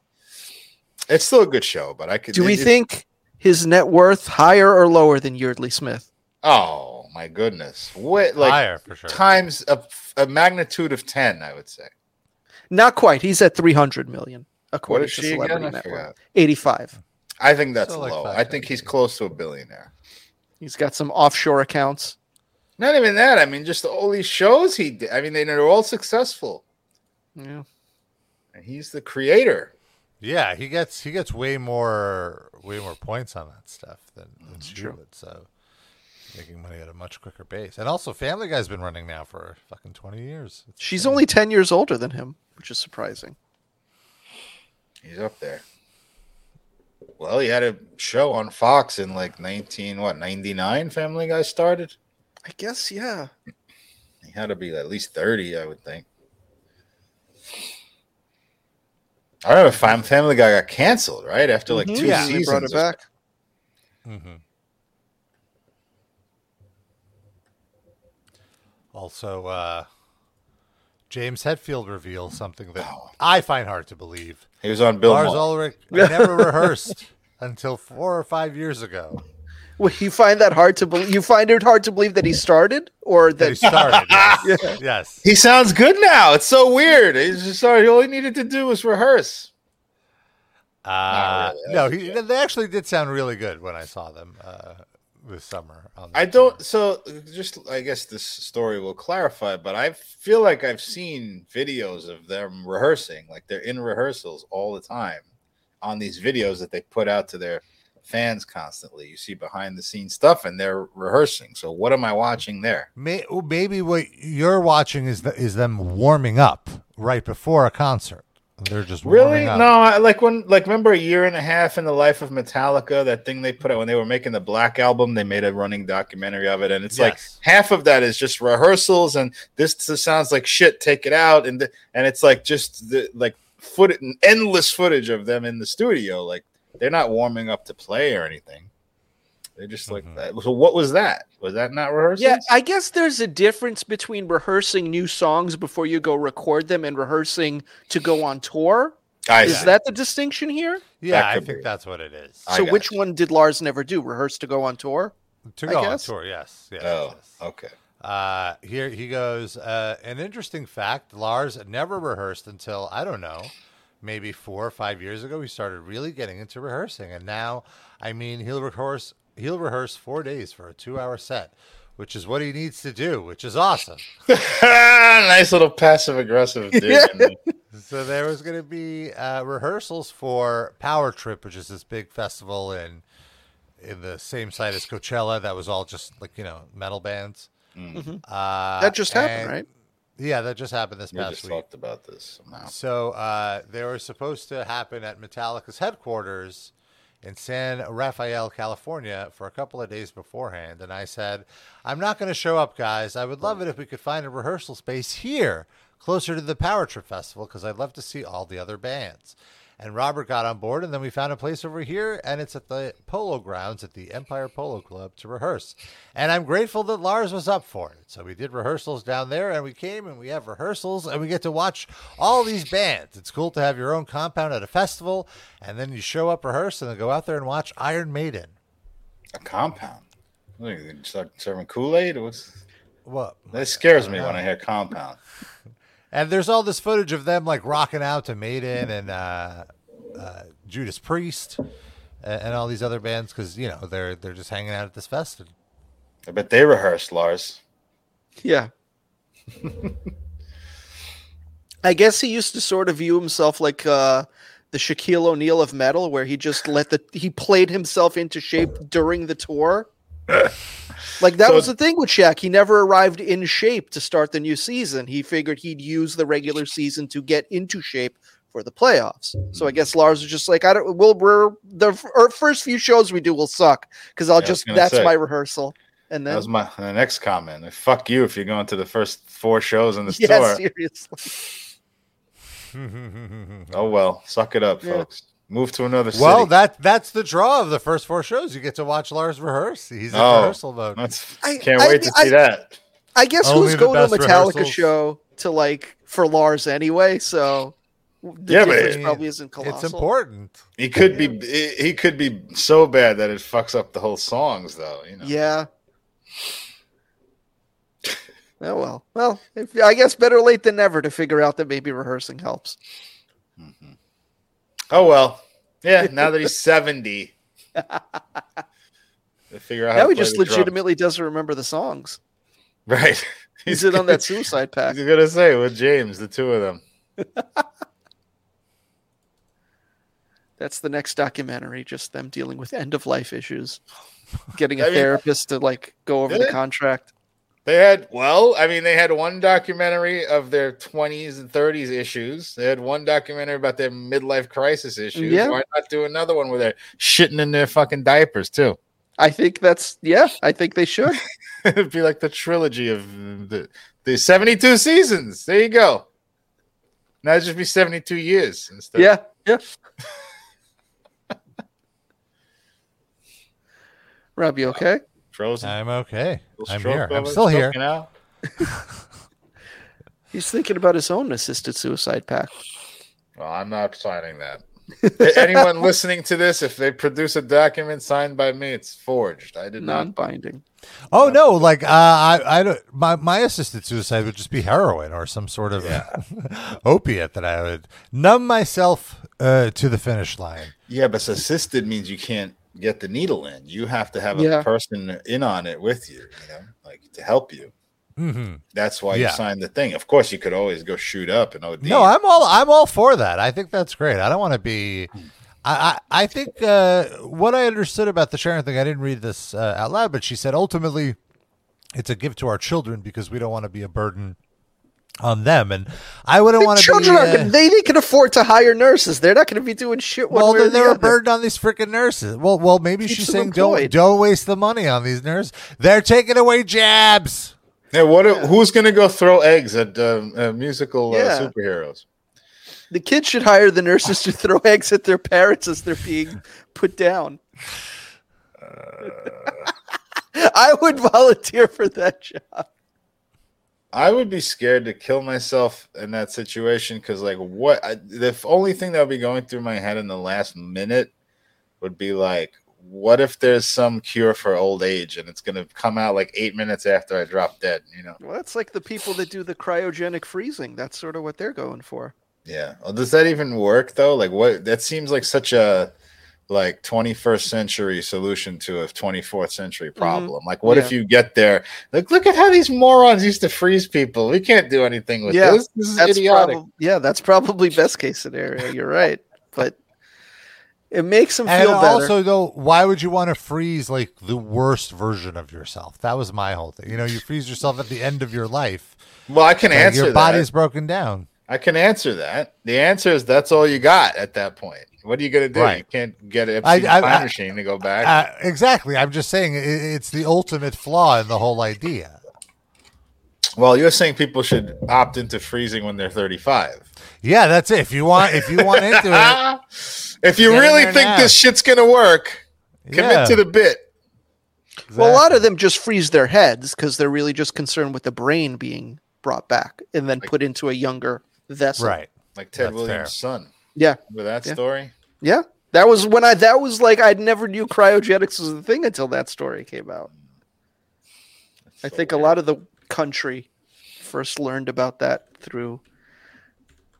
it's still a good show. But I could. Do we it- it- think his net worth higher or lower than Yeardley Smith? Oh my goodness! What like higher for sure. times a, a magnitude of ten? I would say. Not quite. He's at 300 million, What according is to she Celebrity again? Network. forgot. 85. I think that's So, like, low. five I think he's close to a billionaire. He's got some offshore accounts. Not even that. I mean, just all these shows he did. I mean, they, they're all successful, Yeah. and he's the creator. Yeah, he gets he gets way more way more points on that stuff than, than she true. would. So making money at a much quicker pace. And also, Family Guy's been running now for fucking twenty years. It's She's insane. only 10 years older than him, which is surprising. He's up there. Well, he had a show on Fox in like nineteen what ninety nine. Family Guy started. I guess, yeah. He had to be at least thirty, I would think. I remember Fam- Family Guy got canceled right after like Mhm. two Yeah. They brought it or back. Mhm. Also, uh, James Hetfield reveals something that Oh. I find hard to believe. He was on Bill. Lars Maher. Ulrich never rehearsed until four or five years ago. Well, you find that hard to believe? You find it hard to believe that he started, or That he started. Yes. yes. He sounds good now. It's so weird. He's just sorry. All he needed to do was rehearse. Uh, really. no, he, they actually did sound really good when I saw them uh, this summer. On I don't. So, just I guess this story will clarify, but I feel like I've seen videos of them rehearsing, like they're in rehearsals all the time on these videos that they put out to their fans constantly. You see behind the scenes stuff, and they're rehearsing. So, what am I watching there? Oh, maybe what you're watching is the, is them warming up right before a concert. They're just Really? No, I, like when, like, remember a year and a half in the life of Metallica, that thing they put out when they were making the Black album, they made a running documentary of it, and it's like half of that is just rehearsals, and this sounds like shit. Take it out, and th- and it's like just the like foot endless footage of them in the studio, like they're not warming up to play or anything. They're just like Mhm. that. So what was that? Was that not rehearsals? Yeah, I guess there's a difference between rehearsing new songs before you go record them and rehearsing to go on tour. I Is see. that the distinction here? Yeah, I think be. that's what it is. So which you. one did Lars never do? Rehearse to go on tour? to go on tour, yes. yes, Oh, yes. okay. Uh, here he goes. Uh, an interesting fact: Lars never rehearsed until I don't know, maybe four or five years ago. He started really getting into rehearsing, and now, I mean, he'll rehearse. He'll rehearse four days for a two-hour set, which is what he needs to do, which is awesome. nice little passive aggressive dig. So there was going to be uh, rehearsals for Power Trip, which is this big festival in in the same site as Coachella. That was all just like you know metal bands. Mm. Uh, That just happened, and- right? Yeah, that just happened this We past just week. talked about this somehow. So uh, they were supposed to happen at Metallica's headquarters in San Rafael, California, for a couple of days beforehand. And I said, I'm not going to show up, guys. I would love it if we could find a rehearsal space here, closer to the Power Trip Festival, because I'd love to see all the other bands. And Robert got on board, and then we found a place over here, and it's at the Polo Grounds at the Empire Polo Club to rehearse. And I'm grateful that Lars was up for it. So we did rehearsals down there, and we came and we have rehearsals, and we get to watch all these bands. It's cool to have your own compound at a festival, and then you show up, rehearse, and then go out there and watch Iron Maiden. A compound. What, you start serving Kool Aid? What's What? that scares me when I hear compound. And there's all this footage of them like rocking out to Maiden and uh, uh, Judas Priest and, and all these other bands because you know they're they're just hanging out at this fest. I bet they rehearsed, Lars. Yeah. I guess he used to sort of view himself like uh, the Shaquille O'Neal of metal, where he just let the he played himself into shape during the tour. like that So- was the thing with Shaq. He never arrived in shape to start the new season. He figured he'd use the regular season to get into shape for the playoffs. So I guess Lars was just like, I don't. We'll we're the first few shows we do will suck because I'll Yeah, just that's say. my rehearsal. And That then was my the next comment. Like, Fuck you if you're going to the first four shows in the yeah, store. seriously. Oh well, suck it up, Yeah. folks. Move to another city. well, that that's the draw of the first four shows. You get to watch Lars rehearse. He's in Oh. rehearsal mode. That's, I- can't I wait mean, to see I- that. I guess Only who's going to a Metallica rehearsals. show to like for Lars anyway? So the Yeah, but difference I mean, probably isn't colossal. It's important. He could be he he could be so bad that it fucks up the whole songs, though. You know. Yeah. Oh well, well, if, I guess better late than never to figure out that maybe rehearsing helps. Mm-hmm. Oh well. Yeah. Now that he's seventy, figure out how Now he just drums. legitimately doesn't remember the songs. right. He's in on that suicide pack. He's gonna say with James, the two of them. That's the next documentary, just them dealing with end of life issues, getting a I mean- therapist to like go over the Yeah. contract. They had well, I mean, they had one documentary of their twenties and thirties issues. They had one documentary about their midlife crisis issues. Yeah. Why not do another one where they're shitting in their fucking diapers too? I think that's yeah. I think they should. It'd be like the trilogy of the the seventy-two seasons. There you go. Now it'd just be seventy-two years instead. yeah, yeah. Rob, you okay? Frozen. I'm okay. I'm here. I'm still here. stroking out. He's thinking about his own assisted suicide pact. Well, I'm not signing that. Anyone listening to this, if they produce a document signed by me, it's forged. I did not. Non-binding. Oh no! Like uh, I, I don't. My my assisted suicide would just be heroin or some sort of opiate that I would numb myself uh, to the finish line. Yeah, but assisted means you can't get the needle in. You have to have a Yeah. person in on it with you, you know, like to help you. Mm-hmm. That's why Yeah. you signed the thing. Of course, you could always go shoot up and OD. No, I'm all I'm all for that. I think that's great. I don't want to be. I, I I think uh, what I understood about the Sharon thing. I didn't read this uh, out loud, but she said ultimately it's a gift to our children because we don't want to be a burden on them, and I wouldn't want to be. Children are uh, gonna, they, they can afford to hire nurses. They're not going to be doing shit. One well, way then the they're a other. burden on these freaking nurses. Well, well, maybe Keeps she's them saying don't don't waste the money on these nurses. They're taking away jabs. Yeah, what? Who's going to go throw eggs at um, uh, musical uh, Yeah. superheroes? The kids should hire the nurses to throw eggs at their parents as they're being put down. I would volunteer for that job. I would be scared to kill myself in that situation because, like, what? I, the only thing that would be going through my head in the last minute would be like, what if there's some cure for old age and it's going to come out like eight minutes after I drop dead? You know? Well, that's like the people that do the cryogenic freezing. That's sort of what they're going for. Yeah. Well, does that even work though? Like, what? That seems like such a like 21st century solution to a 24th century problem. Like, what if Mm-hmm. You get there? Like, look at how these morons used to freeze people. We can't do anything with Yeah, this. This is That's idiotic. probably yeah. That's probably best case scenario. You're right, but it makes them And feel better. also, though, why would you want to freeze like the worst version of yourself? That was my whole thing. You know, you freeze yourself at the end of your life. well, I can answer your that. body's broken down. I can answer that. The answer is that's all you got at that point. What are you gonna do? Right. You can't get an I- Epstein I- time I- machine to go back. Uh, exactly. I'm just saying it, it's the ultimate flaw in the whole idea. well, you're saying people should opt into freezing when they're 35. Yeah, that's it. If you want, if you want into it, if you really think now. this shit's gonna work, commit Yeah. to the bit. Well, a lot of them just freeze their heads because they're really just concerned with the brain being brought back and then put into a younger vessel. right. Like Ted That's Williams' fair. son. Yeah. Remember that Yeah. story? Yeah. That was when I that was like I never knew cryogenics was a thing until that story came out. I So think a lot of the country first learned about that through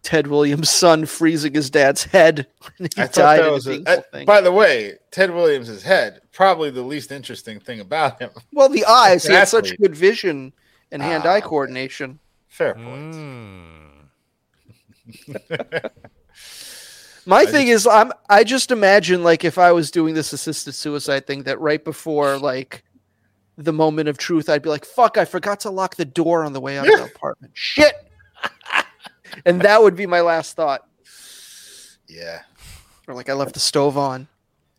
Ted Williams' son freezing his dad's head when he I died that was. a A, painful thing. by the way, Ted Williams' head probably the least interesting thing about him. well, the eyes. He had such good vision and hand-eye Ah, coordination. Fair point. Mm. My I thing is, I'm. I just imagine like if I was doing this assisted suicide thing, that right before like the moment of truth, I'd be like, "Fuck! I forgot to lock the door on the way out of the apartment. Shit!" and that would be my last thought. Yeah. Or like I left the stove on.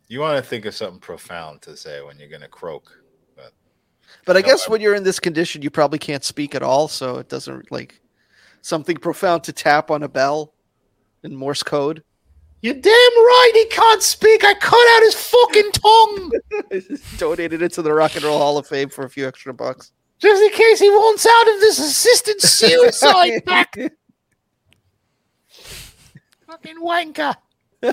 You want to think of something profound to say when you're going to croak. But but I No, guess I'm- when you're in this condition, you probably can't speak at all, so it doesn't like something profound to tap on a bell in Morse code. You're damn right he can't speak. I cut out his fucking tongue Donated it to the Rock and Roll Hall of Fame for a few extra bucks. just in case he wants out of this assisted suicide back. Fucking wanker.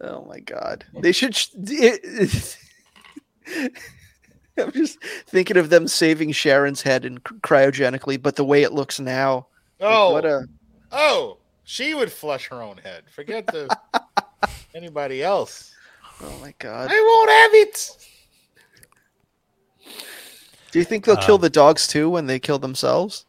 oh my god, they should. sh- It, I'm just thinking of them saving Sharon's head and cryogenically, but the way it looks now, like, Oh, what a oh, she would flush her own head. Forget the anybody else. oh my god. I won't have it. Do you think they'll kill Um, the dogs too when they kill themselves?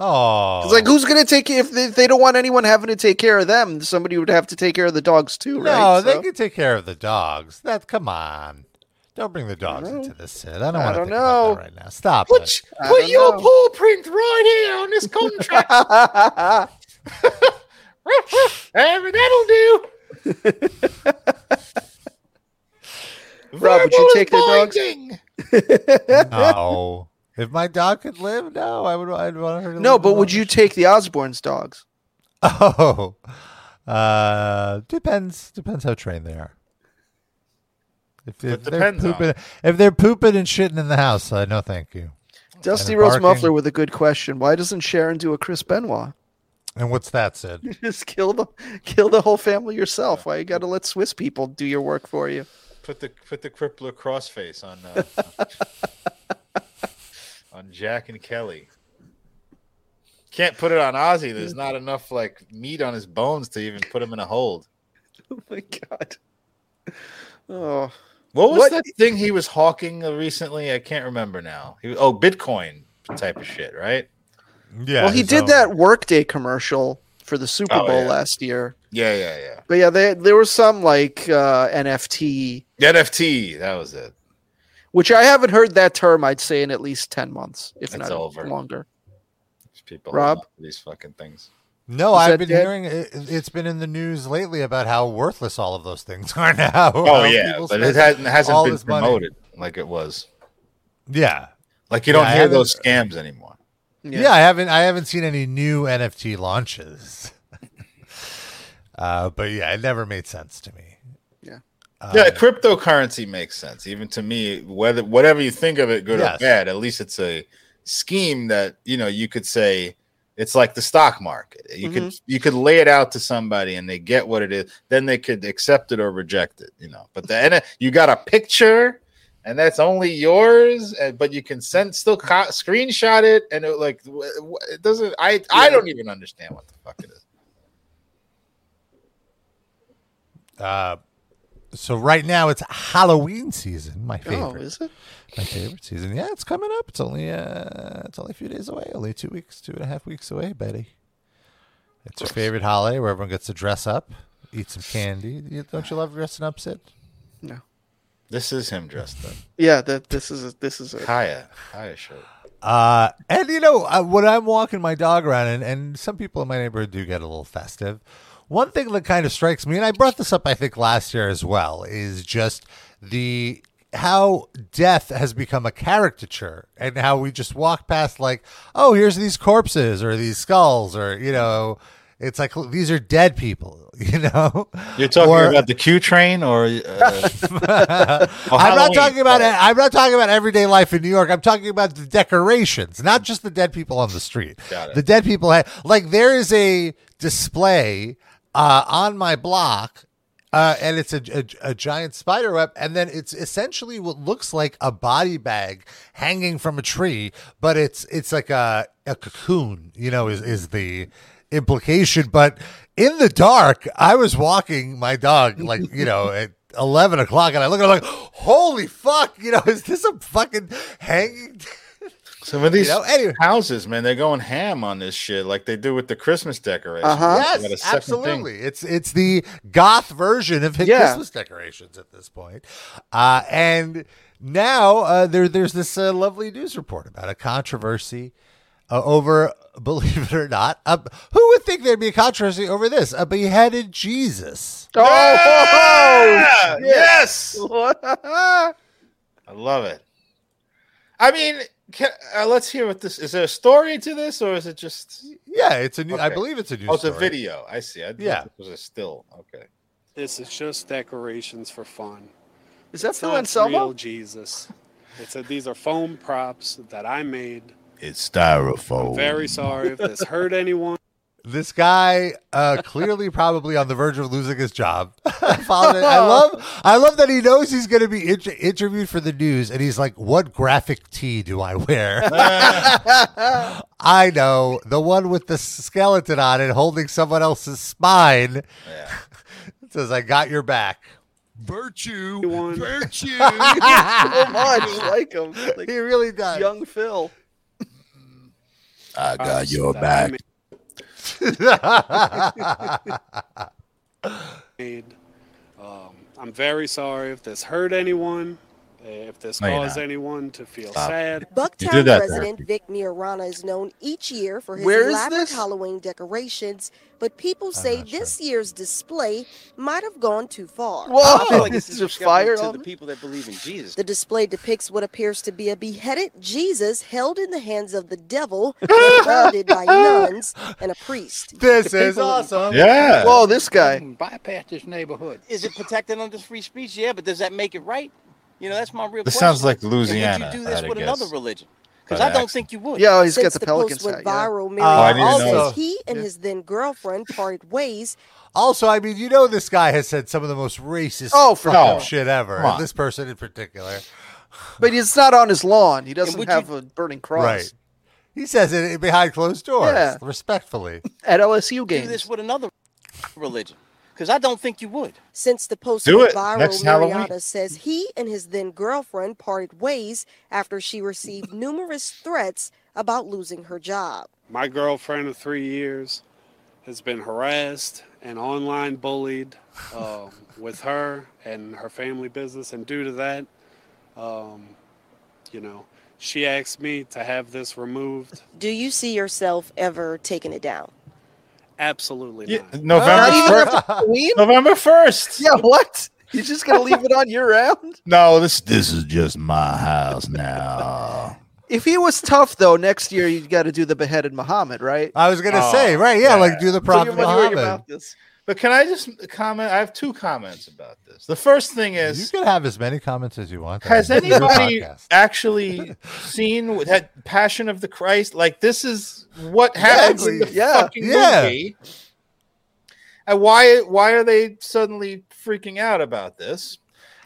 Oh, It's like who's gonna take if they, if they don't want anyone having to take care of them? Somebody would have to take care of the dogs too, right? no, they So- can take care of the dogs. That come on, don't bring the dogs into this. Sid. I don't I want to don't think about know. that right now. Stop Put, it. I put don't your know. paw print right here on this contract. Hey, that'll do. Rob, would you Verbal take the dogs? binding. No, if my dog could live, no, I would. I'd want her to. Live. No, live but would alone. you take the Osbourne's dogs? Oh, uh, depends. Depends how trained they are. If, if they're depends on pooping, if they're pooping and shitting in the house, uh, no, thank you. Dusty Rose barking. Muffler with a good question. Why doesn't Sharon do a Chris Benoit? And what's that, Sid? Just kill the kill the whole family yourself. Why you got to let Swiss people do your work for you? Put the put the crippler crossface on uh, on Jack and Kelly. Can't put it on Ozzy. There's not enough like meat on his bones to even put him in a hold. Oh my god. Oh, What was What- that thing he was hawking recently? I can't remember now. He oh Bitcoin type of shit, right? Yeah. well, he his did own- that Workday commercial for the Super Oh, Bowl yeah. last year. Yeah, yeah, yeah. But yeah, they, there was some like uh, NFT, NFT, that was it. which I haven't heard that term. I'd say in at least ten months, if It's not over. longer. There's people Rob? hold on to these fucking things. No, Is I've been dead? hearing it, it's been in the news lately about how worthless all of those things are now. Oh How yeah, but it hasn't hasn't all been this money. promoted like it was. Yeah. Like you don't Yeah, hear those scams anymore. yeah, I haven't. I haven't seen any new NFT launches. uh, but yeah, it never made sense to me. Yeah. Uh, yeah, cryptocurrency makes sense. Even to me, whether whatever you think of it, good Yes. or bad, at least it's a scheme that you know you could say it's like the stock market. You could Mm-hmm. you could lay it out to somebody and they get what it is. Then they could accept it or reject it. You know, but then you got a picture. And that's only yours, and, but you can send still co- screenshot it, and it like w- w- it doesn't. I I don't even understand what the fuck it is. Uh, so right now it's Halloween season. My favorite. Oh, favorite. is it? my favorite season. Yeah, it's coming up. It's only uh, it's only a few days away. Only two weeks, two and a half weeks away, Betty. It's your favorite holiday where everyone gets to dress up, eat some candy. You- Don't you love dressing up, Sid? No. This is him dressed up. Yeah, that this is a, this is a Kaya, Kaya shirt. Uh, and you know, uh, when I'm walking my dog around, and, and some people in my neighborhood do get a little festive. One thing that kind of strikes me, and I brought this up, I think, last year as well, is just the how death has become a caricature, and how we just walk past like, oh, here's these corpses or these skulls, or you know, it's like these are dead people, you know. You're talking Or- about the Q train, or uh, I'm not talking about It. I'm not talking about everyday life in New York. I'm talking about the decorations, not just the dead people on the street. Got it. The dead people ha- like there is a display uh, on my block uh, and it's a, a, a giant spider web, and then it's essentially what looks like a body bag hanging from a tree, but it's it's like a a cocoon. You know, is is the implication? But in the dark, I was walking my dog, like you know, at eleven o'clock, and I look at it like, holy fuck, you know, is this a fucking hanging? Some of these You know, anyway. houses, man, they're going ham on this shit, like they do with the Christmas decorations. Uh-huh. They got a Yes, absolutely. thing. It's it's the goth version of Yeah. Christmas decorations at this point. Uh, and now uh, there there's this uh, lovely news report about a controversy uh, over, believe it or not, uh, who would think there'd be a controversy over this? A beheaded Jesus. Oh, Yeah! shit. yes, I love it. I mean, can, uh, let's hear what this is. There a story to this, or is it just? Yeah, it's a new. I believe it's a new. Oh, it's a video. I see. I Yeah. it was a still. Okay. This is just decorations for fun. Is that It's Phil not Anselmo? real Jesus. It's a, these are foam props that I made. It's styrofoam. Very sorry if this hurt anyone. This guy uh, clearly probably on the verge of losing his job. I. I love I love that he knows he's going to be inter- interviewed for the news and he's like what graphic tee do I wear? I know, the one with the skeleton on it holding someone else's spine. It says I got your back. Virtue. Anyone. Virtue. so much like him. Like He really does. young Phil. I props that I made. Um, I'm very sorry if this hurt anyone. If this oh, No, you're caused anyone to feel Stop. sad. You Bucktown did that to resident Vic Miorana is known each year for his Where is elaborate this? Halloween decorations, but people say not sure. this year's display might have gone too far. Whoa! I feel like it's It's just disrespectful fire to on the people that believe in Jesus. The display depicts what appears to be a beheaded Jesus held in the hands of the devil, surrounded by nuns and a priest. This is awesome. Yeah. Whoa, this guy. Mm, bypass this neighborhood. Is it protected under free speech? Yeah, but does that make it right? You know, that's my real This question. sounds like And Louisiana. Would you do this have with another religion? Because I don't think you would. Yeah, he's got the the pelican post went side. Yeah. viral, Oh, I know he and his then girlfriend parted ways Also, I mean, you know, this guy has said some of the most racist Oh, for fucked up shit ever. Come. This person in particular. But he's not on his lawn. He doesn't have you- a burning cross Right. He says it behind closed doors, Yeah. respectfully. at LSU games. do this with another religion? Because I don't think you would. Since the post Do went viral, next Halloween. Mariana says he and his then girlfriend parted ways after she received numerous threats about losing her job. My girlfriend of three years has been harassed and online bullied um, with her and her family business, and due to that, um, you know, she asked me to have this removed. Do you see yourself ever taking it down? Absolutely Yeah, not. November first. November first. Yeah, what? You're just gonna leave it on year round? No, this this is just my house now. If he was tough though, next year you got to do the beheaded Muhammad, right? I was gonna Oh, say, right? Yeah, yeah. like do the So Prophet you're- when you were your Muhammad. But can I just comment? I have two comments about this. The first thing is You can have as many comments as you want. has This is your anybody actually seen that Passion of the Christ? Like this is what happens in the Yeah, fucking yeah. movie. And why why are they suddenly freaking out about this?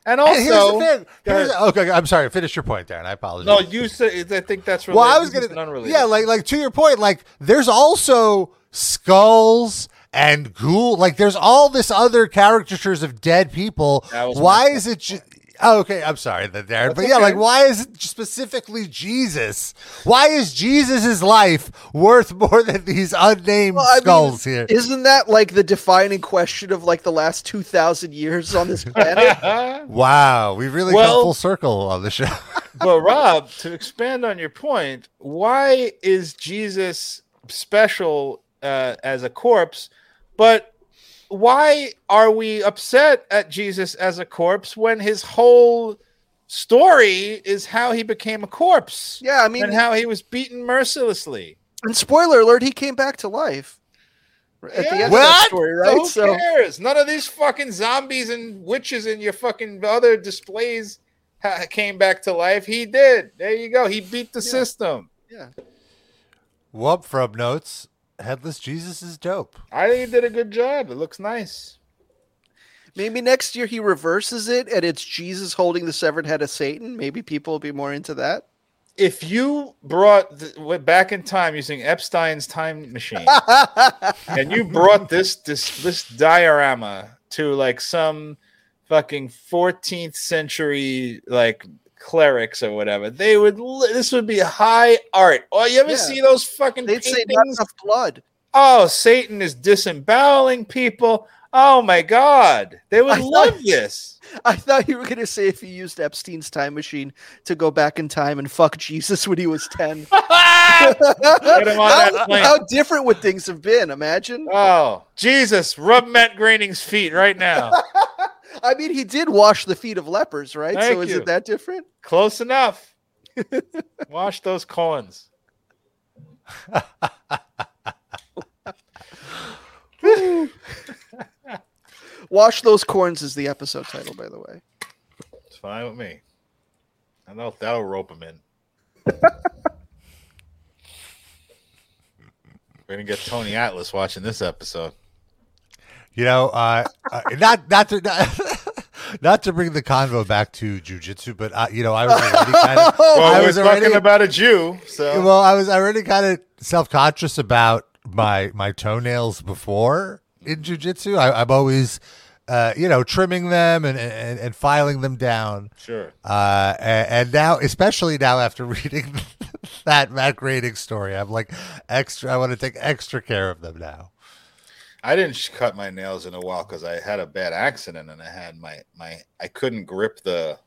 And And here's also, the. Here's, okay, I'm sorry. Finish your point, Darren. I apologize. no, you said I think that's related. well, I was gonna, unrelated. yeah, like like to your point, like there's also skulls and ghoul, like there's all this other caricatures of dead people. Why is it? Ju- oh, okay, I'm sorry, then, Darren, That's but yeah, okay. like why is it specifically Jesus? Why is Jesus's life worth more than these unnamed Well, I mean, skulls here? Isn't that like the defining question of like the last two thousand years on this planet? Wow, we really Well- come full circle on the show. but Rob, to expand on your point, why is Jesus special uh, as a corpse? But why are we upset at Jesus as a corpse when his whole story is how he became a corpse yeah, I mean, and how he was beaten mercilessly? and spoiler alert, he came back to life at the Yeah. end of that story, right? who So cares? None of these fucking zombies and witches and your fucking other displays ha- came back to life. He did. There you go. He beat the system. yeah, Whoop from notes. Headless Jesus is dope. I think he did a good job. It looks nice. Maybe next year he reverses it and it's Jesus holding the severed head of Satan. Maybe people will be more into that. If you brought the, went back in time using Epstein's time machine, and you brought this this this diorama to like some fucking 14th century like clerics or whatever, they would. This would be high art. Oh, you ever Yeah. see those fucking They'd say not paintings? enough blood. Oh, Satan is disemboweling people. Oh my God, they would I thought- love this. I thought you were going to say if you used Epstein's time machine to go back in time and fuck Jesus when he was 10. him on that how, how different would things have been? Imagine. Oh, Jesus, rub Matt Groening's feet right now. I mean, he did wash the feet of lepers, right? Thank so is you. it that different? Close enough. Wash those corns. Wash those corns is the episode title, by the way. It's fine with me. I know that'll rope him in. We're gonna get Tony Atlas watching this episode. You know, uh, uh, not not to not, not to bring the convo back to jujitsu, but uh, you know, I was already kind of Well, I was talking already about a Jew, so well, I was already kind of self conscious about my my toenails before in jujitsu. I'm always, uh, you know, trimming them and, and and filing them down. sure. Uh, and, and now, especially now after reading that Matt Groening story, I'm like extra. I want to take extra care of them now. I didn't cut my nails in a while because I had a bad accident and I had my my I couldn't grip the.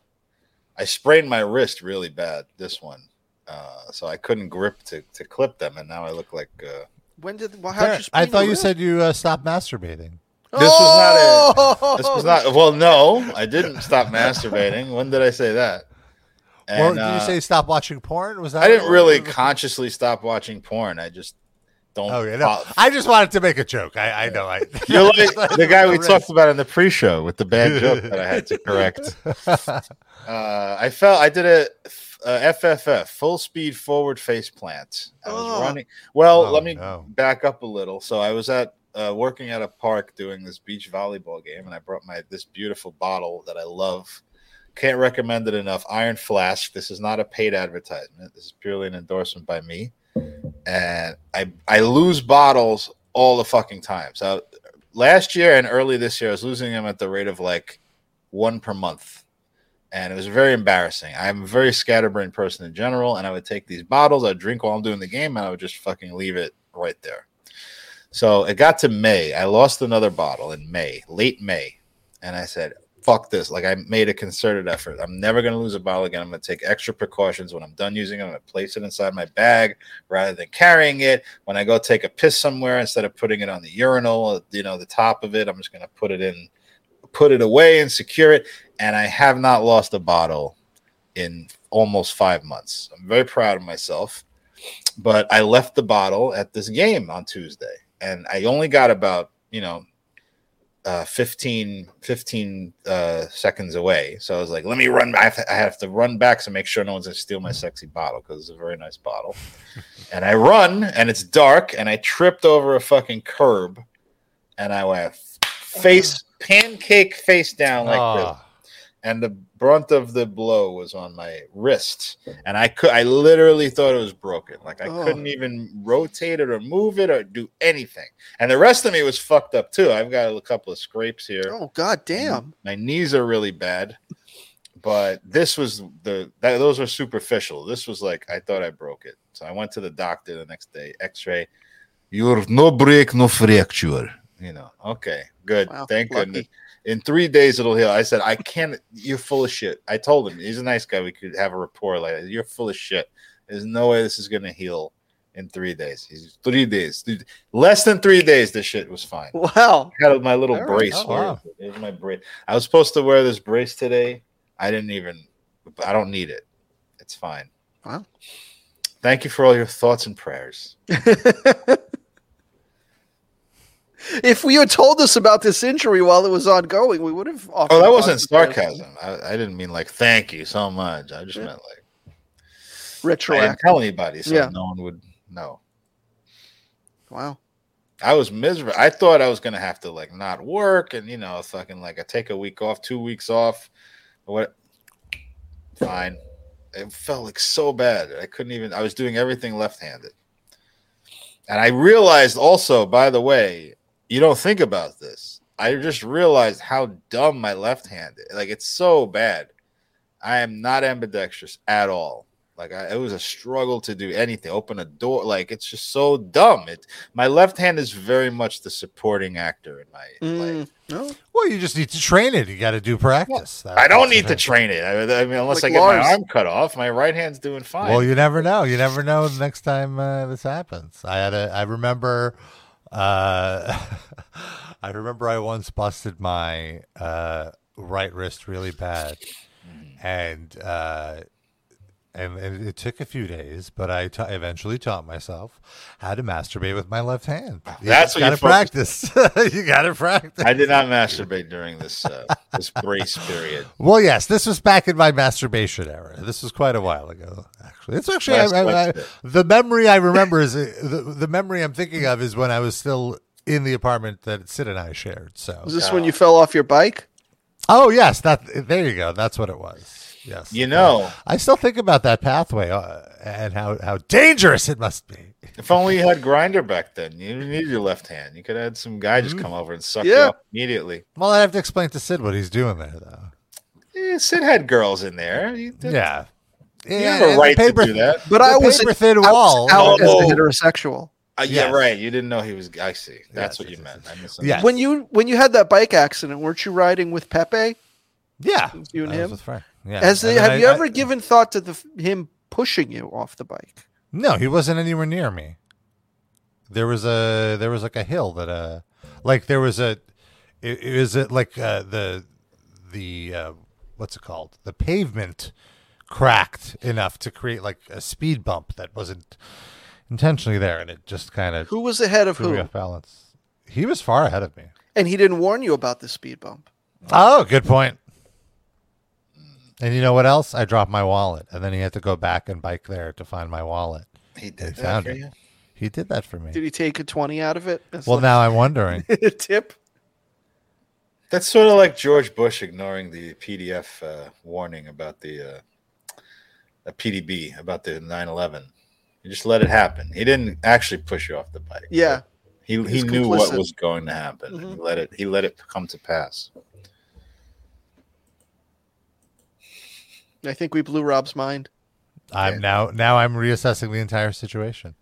I sprained my wrist really bad. This one, uh, so I couldn't grip to to clip them, and now I look like. Uh, When did well, how'd you I thought you wrist? said you uh, stopped masturbating. This was not a- Oh! this was not well. No, I didn't stop masturbating. When did I say that? or And, did uh, you say stop watching porn? Was that? I didn't really consciously stop watching porn. I just don't. Oh yeah, no. I just wanted to make a joke. I, I know. I. You're like the guy we talked about in the pre-show with the bad joke that I had to correct. Uh, I felt I did a, a FFF full speed forward face plant. I was Oh. running. Well, Oh, let me no. back up a little. So I was at uh, working at a park doing this beach volleyball game, and I brought my this beautiful bottle that I love. Can't recommend it enough. Iron Flask. This is not a paid advertisement. This is purely an endorsement by me. And I I lose bottles all the fucking time. So last year and early this year, I was losing them at the rate of like one per month. And it was very embarrassing. I'm a very scatterbrained person in general, and I would take these bottles, I'd drink while I'm doing the game, and I would just fucking leave it right there. So it got to May. I lost another bottle in May, late May. And I said, fuck this. Like I made a concerted effort. I'm never to lose a bottle again. I'm to take extra precautions. When I'm done using it, I'm to place it inside my bag rather than carrying it. When I go take a piss somewhere, instead of putting it on the urinal, uh, you know, the top of it, I'm just to put it in, put it away and secure it. And I have not lost a bottle in almost five months. I'm very proud of myself. But I left the bottle at this game on Tuesday, and I only got about, you know, uh, 15, 15 uh, seconds away. So I was like, let me run. I have, to, I have to run back to make sure no one's going to steal my sexy bottle because it's a very nice bottle. and I run, and it's dark, and I tripped over a fucking curb, and I went face, pancake face down like this Ah. And the brunt of the blow was on my wrist and i could i literally thought it was broken. Like i Oh. couldn't even rotate it or move it or do anything. And the rest of me was fucked up too. I've got a couple of scrapes here. Oh god damn. my knees are really bad. But this was the that, those were superficial. This was like i thought i broke it. So i went to the doctor the next day x-ray. You're no break no fracture. You know okay good. Wow, thank lucky. goodness in three days it'll heal i said i can't you're full of shit i told him he's a nice guy we could have a rapport like that. you're full of shit there's no way this is gonna heal in three days he's three days Dude, less than three days this shit was fine Wow. I had my little brace. Oh, wow. Here's my brace. I was supposed to wear this brace today. I didn't even. I don't need it. It's fine. Wow. Thank you for all your thoughts and prayers. if we had told us about this injury while it was ongoing, we would have. Oh, that wasn't sarcasm. I, I didn't mean like thank you so much. I just Yeah. meant like I didn't tell anybody, so Yeah. no one would know. Wow. I was miserable. I thought I was gonna have to like not work and you know fucking like I take a week off, two weeks off. What? Fine. It felt like so bad. I couldn't even. I was doing everything left-handed, and I realized also, by the way, you don't think about this. I just realized how dumb my left hand is. Like it's so bad. I am not ambidextrous at all. Like I, it was a struggle to do anything, open a door. Like it's just so dumb. It my left hand is very much the supporting actor in my life. no. Well, you just need to train it. You got to do practice. That- I don't need to train it. I, I mean, unless Like I get Lars. my arm cut off, my right hand's doing fine. Well, you never know. You never know the next time uh, this happens. I had a. I remember. Uh, I remember I once busted my uh, right wrist really bad, and uh, and, and it took a few days, but I eventually taught myself how to masturbate with my left hand. You That's what you gotta focused practice. you got to practice. I did not masturbate during this uh, this brace period. Well, yes, this was back in my masturbation era. This was quite a while ago, actually. It's actually That's I- I- quite the memory I remember is uh, the, the memory I'm thinking of is when I was still in the apartment that Sid and I shared. So, Was this when you fell off your bike? oh yes, that there you go. That's what it was. Yes, You know, I still think about that pathway uh, and how how dangerous it must be. if only you had Grindr back then. You didn't need your left hand. You could have had some guy just come over and suck you up immediately. Well, I have to explain to Sid what he's doing there, though. Yeah, Sid had girls in there. You did- Yeah. You Yeah, have a right paper- to do that. But The I was paper thin I was wall. out as a heterosexual. Uh, yeah, Yes. right. You didn't know he was. I see. Yes, That's what yes, you yes, meant. I misunderstood. Yes. When you when you had that bike accident, weren't you riding with Pepe? Yeah, You and I was him? Yeah. The, have I- you I- ever given thought to the him pushing you off the bike? No, he wasn't anywhere near me. There was a there was like a hill that uh like there was a it, it was a, like uh, the the uh, what's it called the pavement cracked enough to create like a speed bump that wasn't intentionally there and it just kind of Who was ahead of who? off balance. He was far ahead of me. And he didn't warn you about the speed bump. Oh, good point. And you know what else? I dropped my wallet, and then he had to go back and bike there to find my wallet. he He did that found for it. you. He did that for me. Did he take a twenty out of it? That's Well, like now I'm wondering. tip. That's sort of like George Bush ignoring the PDF uh, warning about the uh, a PDB about the 9/11. He just let it happen. He didn't actually push you off the bike. Yeah. He he He's knew what was going to happen. and He let it he let it come to pass. I think we blew Rob's mind. I'm now now I'm reassessing the entire situation.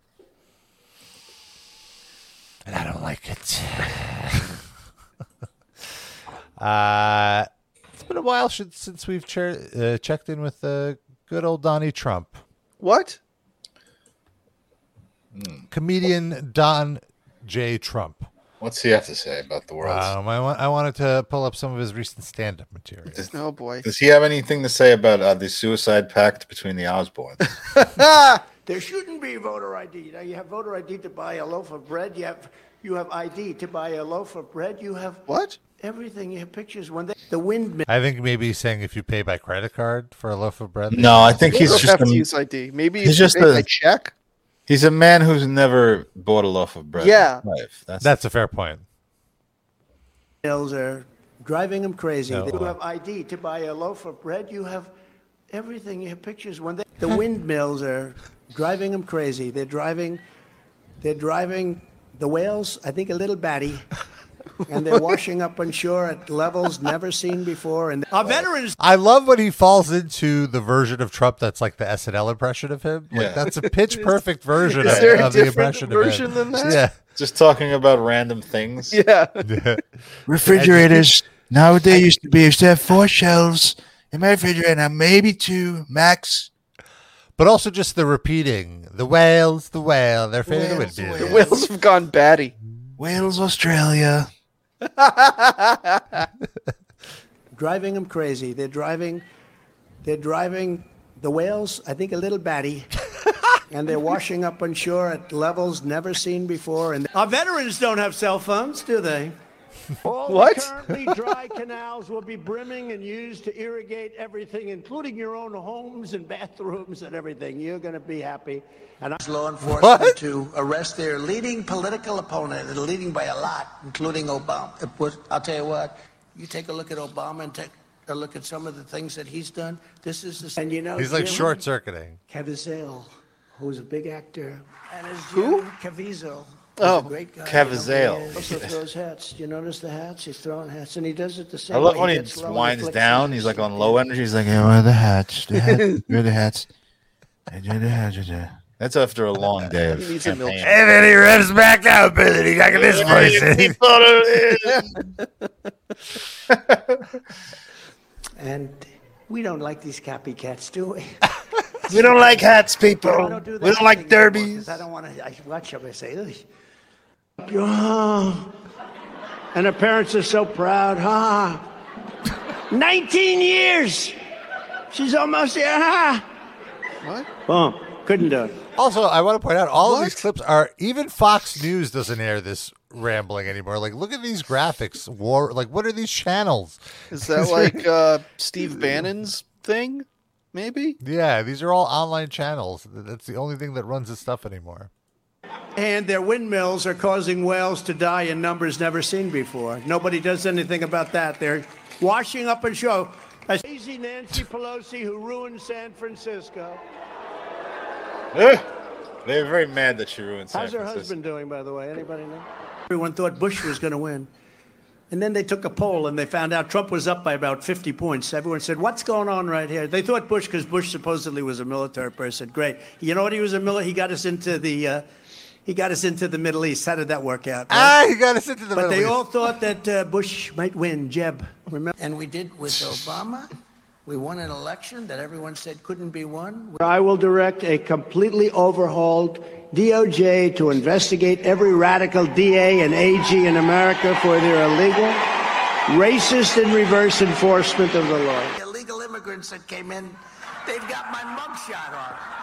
And I don't like it. uh it's been a while since, since we've che- uh, checked in with uh, good old Donnie Trump. What? Comedian Don J. Trump. What's he have to say about the world? Um, I, wa- I wanted to pull up some of his recent stand up material. Oh boy. Does he have anything to say about uh, the suicide pact between the Osbournes? There shouldn't be voter ID. Now you have voter ID to buy a loaf of bread. You have you have ID to buy a loaf of bread. You have What? everything. You have pictures when they, the windmill. I think maybe he's saying if you pay by credit card for a loaf of bread. no, I think he's don't just have to use ID. Maybe he's if you just pay a- check. He's a man who's never bought a loaf of bread. Yeah. That's, That's a fair point. Mills are driving them crazy. No, you uh, have ID to buy a loaf of bread. You have everything. You have pictures when they, the windmills are driving them crazy. They're driving, they're driving the whales. I think a little batty, and they're washing up on shore at levels never seen before. And our veterans I love when he falls into the version of Trump that's like the SNL impression of him. Like Yeah. that's a pitch perfect version Is of, there a of the different impression version of him. than that? Yeah. just talking about random things. Yeah. yeah. refrigerators nowadays used to be used to have four shelves in my refrigerator now maybe two max But also just the repeating. The whales, the whale, they're afraid of the Whales, the. The whales. whales have gone batty. wales australia driving them crazy. They're driving, they're driving the whales. I think a little batty, and they're washing up on shore at levels never seen before. And our veterans don't have cell phones, do they? All What? the currently dry canals will be brimming and used to irrigate everything, including your own homes and bathrooms and everything. You're going to be happy. And I- law enforcement to arrest their leading political opponent, and leading by a lot, including Obama. It was- I'll tell you what, you take a look at Obama and take a look at some of the things that he's done. This is the and you know, He's like short circuiting. Caviezel, who's a big actor, and his Who? Jim Caviezel. Oh, a great guy. Caviezel. He also throws hats. You notice the hats? He's throwing hats, and he does it the same I love way. when he gets low winds down. He's like on low energy. He's like, "Yeah, where are the hats? The hats. Where are the hats?" That's after a long day of He needs a milk campaign. And then he revs back out, but then he got this voice. And we don't like these copycats, do we? We don't like hats, people. Don't do we don't like derbies. anymore, I don't want to. I watch them. I say, "Ugh." Oh. and her parents are so proud. Ha! 19 years. She's almost here. Ha! What? Boom. Couldn't do it. Also, I want to point out all of these clips are even Fox News doesn't air this rambling anymore. Like, look at these graphics. War, like, what are these channels? Is that like uh, Steve Bannon's thing? Maybe. Yeah, these are all online channels. That's the only thing that runs this stuff anymore. And their windmills are causing whales to die in numbers never seen before. Nobody does anything about that. They're washing up and show. A crazy Nancy Pelosi who ruined San Francisco. Ugh. They're very mad that she ruined San Francisco. How's her husband doing, by the way? Anybody know? Everyone thought Bush was going to win. And then they took a poll and they found out Trump was up by about 50 points. Everyone said, What's going on right here? They thought Bush, because Bush supposedly was a military person. Great. You know what he was a military? He got us into the. Uh, he got us into the Middle East. How did that work out? Ah, he got us into the But Middle East. But they all thought that uh, Bush might win. Jeb, remember? And we did with Obama. We won an election that everyone said couldn't be won. I will direct a completely overhauled DOJ to investigate every radical DA and AG in America for their illegal, racist, and reverse enforcement of the law. Illegal immigrants that came in, they've got my mugshot on.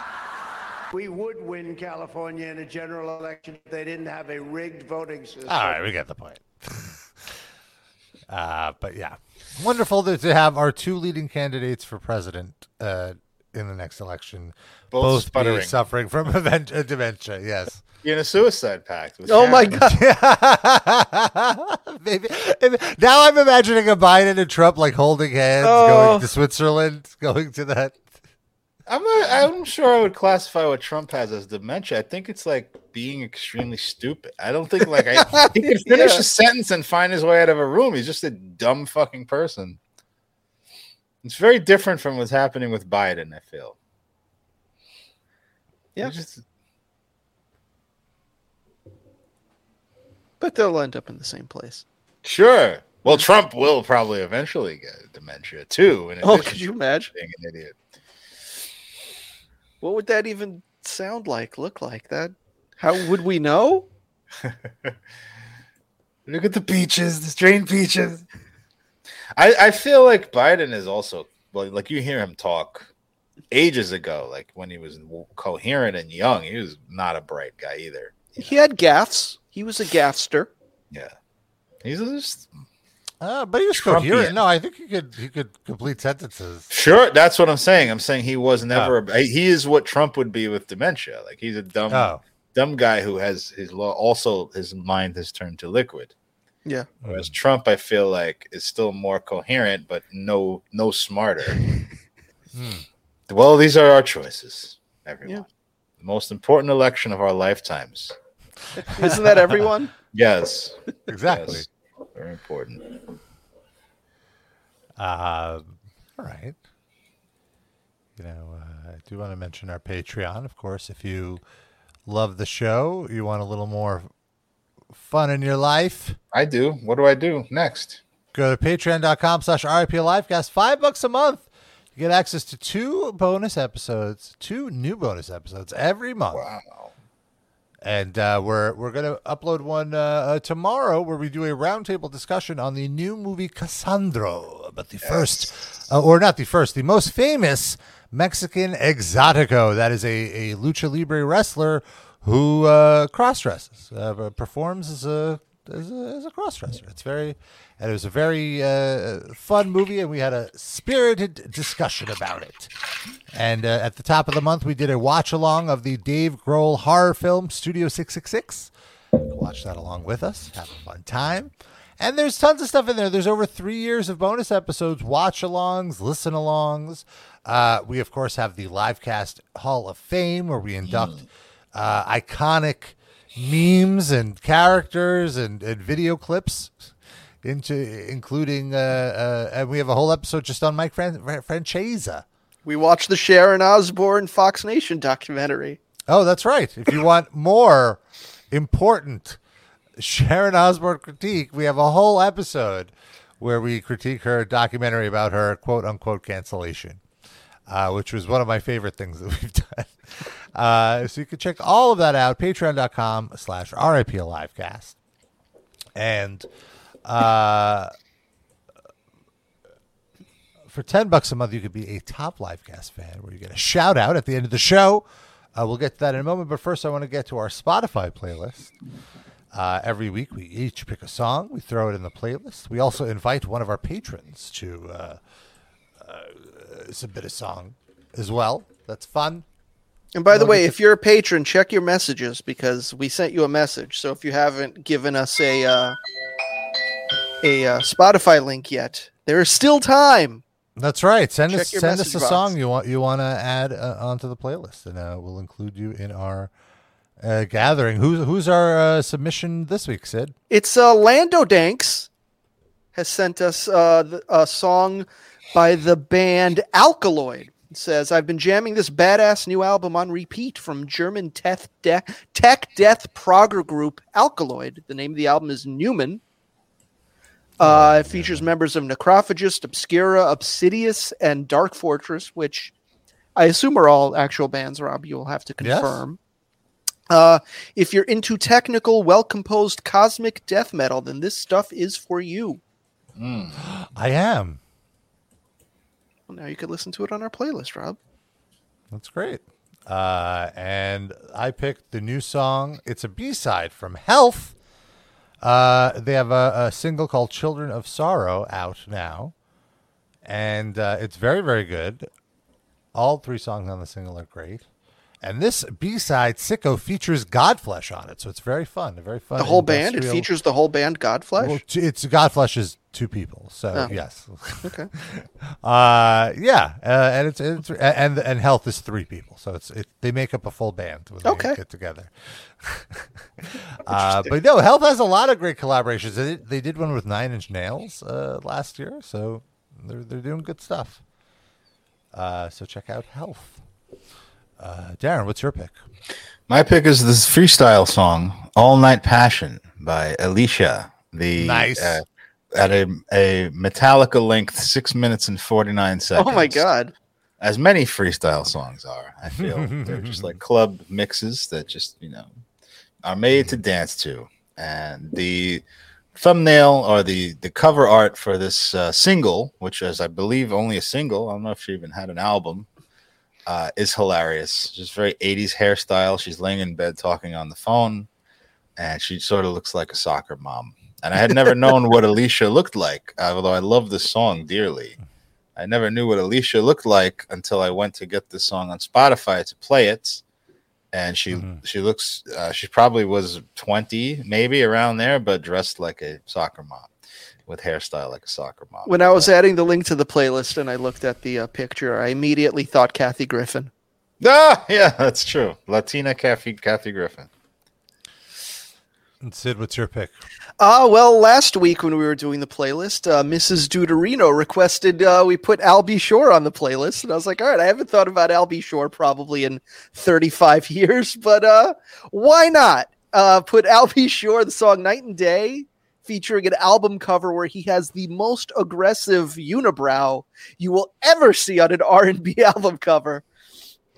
We would win California in a general election if they didn't have a rigged voting system. All right, we get the point. uh, but yeah, wonderful to, to have our two leading candidates for president uh, in the next election Both both, be suffering from event, uh, dementia. Yes. You're in a suicide pact. With Oh my Sharon. god. Maybe, now I'm imagining a Biden and Trump like holding hands, Oh. going to Switzerland, going to that. I'm not. I'm sure I would classify what Trump has as dementia. I think it's like being extremely stupid. I don't think like I, he can finish Yeah. a sentence and find his way out of a room. He's just a dumb fucking person. It's very different from what's happening with Biden. I feel. Yeah. Just But they'll end up in the same place. sure. Well, Trump will probably eventually get dementia too. Oh, could you imagine? Being an idiot. What would that even sound like? Look like that? How would we know? Look at the peaches, the strained peaches. I, I feel like Biden is also like, like you hear him talk ages ago, like when he was coherent and young, he was not a bright guy either. He had gaffs. He was a gaffster. Yeah, he's just Uh, but he was Trumpian. coherent. No, I think he could he could complete sentences. sure. That's what I'm saying. I'm saying he was never. a- he is what Trump would be with dementia. Like he's a dumb, Oh, dumb guy who has his law. Also, his mind has turned to liquid. Yeah. Whereas Trump, I feel like, is still more coherent, but no, no smarter. Well, these are our choices, everyone. Yeah. The most important election of our lifetimes. Isn't that everyone? Yes, exactly. yes. Very important. Um, all right. You know, uh, I do want to mention our Patreon, of course. If you love the show, you want a little more fun in your life, I do. What do I do next? go to patreon.com slash RIP Livecast. Five bucks a month. You get access to two bonus episodes, two new bonus episodes every month. Wow. And uh, we're we're gonna upload one uh, uh, tomorrow where we do a roundtable discussion on the new movie Cassandro, but the first, uh, or not the first, the most famous Mexican exotico. That is a, a lucha libre wrestler who uh, cross dresses, uh, performs as a as a, as a. It's very, and it was a very uh, fun movie, and we had a spirited discussion about it. And uh, at the top of the month, we did a watch along of the Dave Grohl horror film Studio Six Six Six. Watch that along with us. Have a fun time. And there's tons of stuff in there. There's over three years of bonus episodes, watch alongs, listen alongs. Uh, we, of course, have the Livecast Hall of Fame where we induct uh, iconic memes and characters and, and video clips into including uh, uh, and we have a whole episode just on Mike Fran- Fran- Francesa. We watched the Sharon Osbourne Fox Nation documentary. Oh, that's right. If you want more important Sharon Osbourne critique, we have a whole episode where we critique her documentary about her quote unquote cancellation, uh, which was one of my favorite things that we've done. Uh, so you can check all of that out, patreon.com slash RIP Livecast. And uh, for 10 bucks a month, you could be a top Livecast fan where you get a shout out at the end of the show. Uh, we'll get to that in a moment. But first, I want to get to our Spotify playlist. Uh, every week, we each pick a song, we throw it in the playlist. We also invite one of our patrons to uh, uh, bit of song as well. That's fun. And by the way, if you're a patron, check your messages because we sent you a message. So if you haven't given us a uh, a uh, Spotify link yet, there is still time. That's right. Send Check us send us a box. song you want you want to add uh, onto the playlist, and uh, we'll include you in our uh, gathering. Who's who's our uh, submission this week, Sid? It's uh, Lando Danks has sent us uh, a song by the band Alkaloid. It says, I've been jamming this badass new album on repeat from German tech, de- tech death progger group Alkaloid. The name of the album is Numen. Uh, it features members of Necrophagist, Obscura, Obsidious, and Dark Fortress, which I assume are all actual bands, Rob. You'll have to Yes. confirm. Uh, if you're into technical, well composed cosmic death metal, then this stuff is for you. I am. Well, now you can listen to it on our playlist, Rob. That's great. Uh, and I picked the new song. It's a B side from Health. Uh, they have a, a single called "Children of Sorrow" out now, and uh, it's very, very good. All three songs on the single are great. And this B side, Sicko, features Godflesh on it, so it's very fun. Very fun. The whole band? It features the whole band, Godflesh? Well, it's Godflesh is two people, so Oh. yes. Okay. Uh, yeah, uh, and it's it's and and health is three people, so it's it, they make up a full band when Okay. they get together. uh, but no, health has a lot of great collaborations. They did, they did one with Nine Inch Nails uh, last year, so they're they're doing good stuff. Uh, so check out health. Uh, Darren, what's your pick? My pick is this freestyle song, "All Night Passion" by Alisha. The Nice. uh, at a a Metallica length, six minutes and forty nine seconds. Oh my God. As many freestyle songs are, I feel they're just like club mixes that just you know are made to dance to. And the thumbnail or the the cover art for this uh, single, which is I believe only a single, I don't know if she even had an album, uh, is hilarious. Just very 80s hairstyle. She's laying in bed talking on the phone, and she sort of looks like a soccer mom. And I had never known what Alisha looked like, although I love this song dearly. I never knew what Alisha looked like until I went to get this song on Spotify to play it. And she she looks uh, she probably was 20, maybe around there, but dressed like a soccer mom with hairstyle like a soccer mom. When I was adding the link to the playlist and I looked at the uh, picture, I immediately thought Kathy Griffin. Ah, yeah, that's true. Latina Kathy Kathy Griffin. And Sid, what's your pick? Ah, well, last week when we were doing the playlist, uh, Mrs. Deuterino requested uh, we put Al B. Sure on the playlist. And I was like, all right, I haven't thought about Al B. Sure probably in 35 years, but uh, why not? Uh, put Al B. Sure, the song Night and Day, featuring an album cover where he has the most aggressive unibrow you will ever see on an R&B album cover.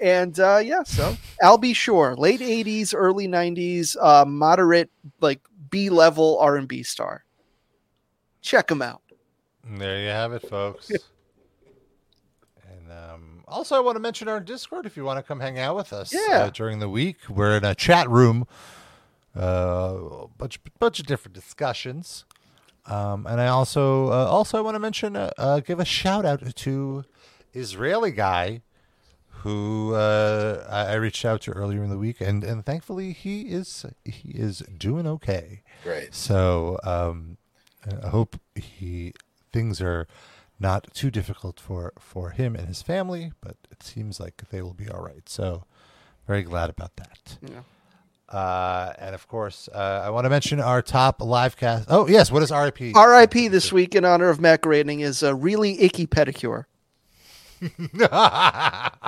And uh, yeah, so Al B. Sure, late 80s, early 90s, uh, moderate, like B level R&B star. Check him out. There you have it, folks. and um, also, I want to mention our Discord if you want to come hang out with us Yeah. uh, during the week. We're in a chat room a bunch bunch of different discussions. Um, and I also uh, also I want to mention uh, uh, give a shout out to Israeli guy who uh, I, I reached out to earlier in the week, and, and thankfully he is he is doing okay. Great. So um, I hope he things are not too difficult for for him and his family, but it seems like they will be all right. So very glad about that. Yeah. Uh, and of course, uh, I want to mention our top live cast. Oh yes, what is RIP? R.I.P. this week in honor of Matt Groening is a really icky pedicure,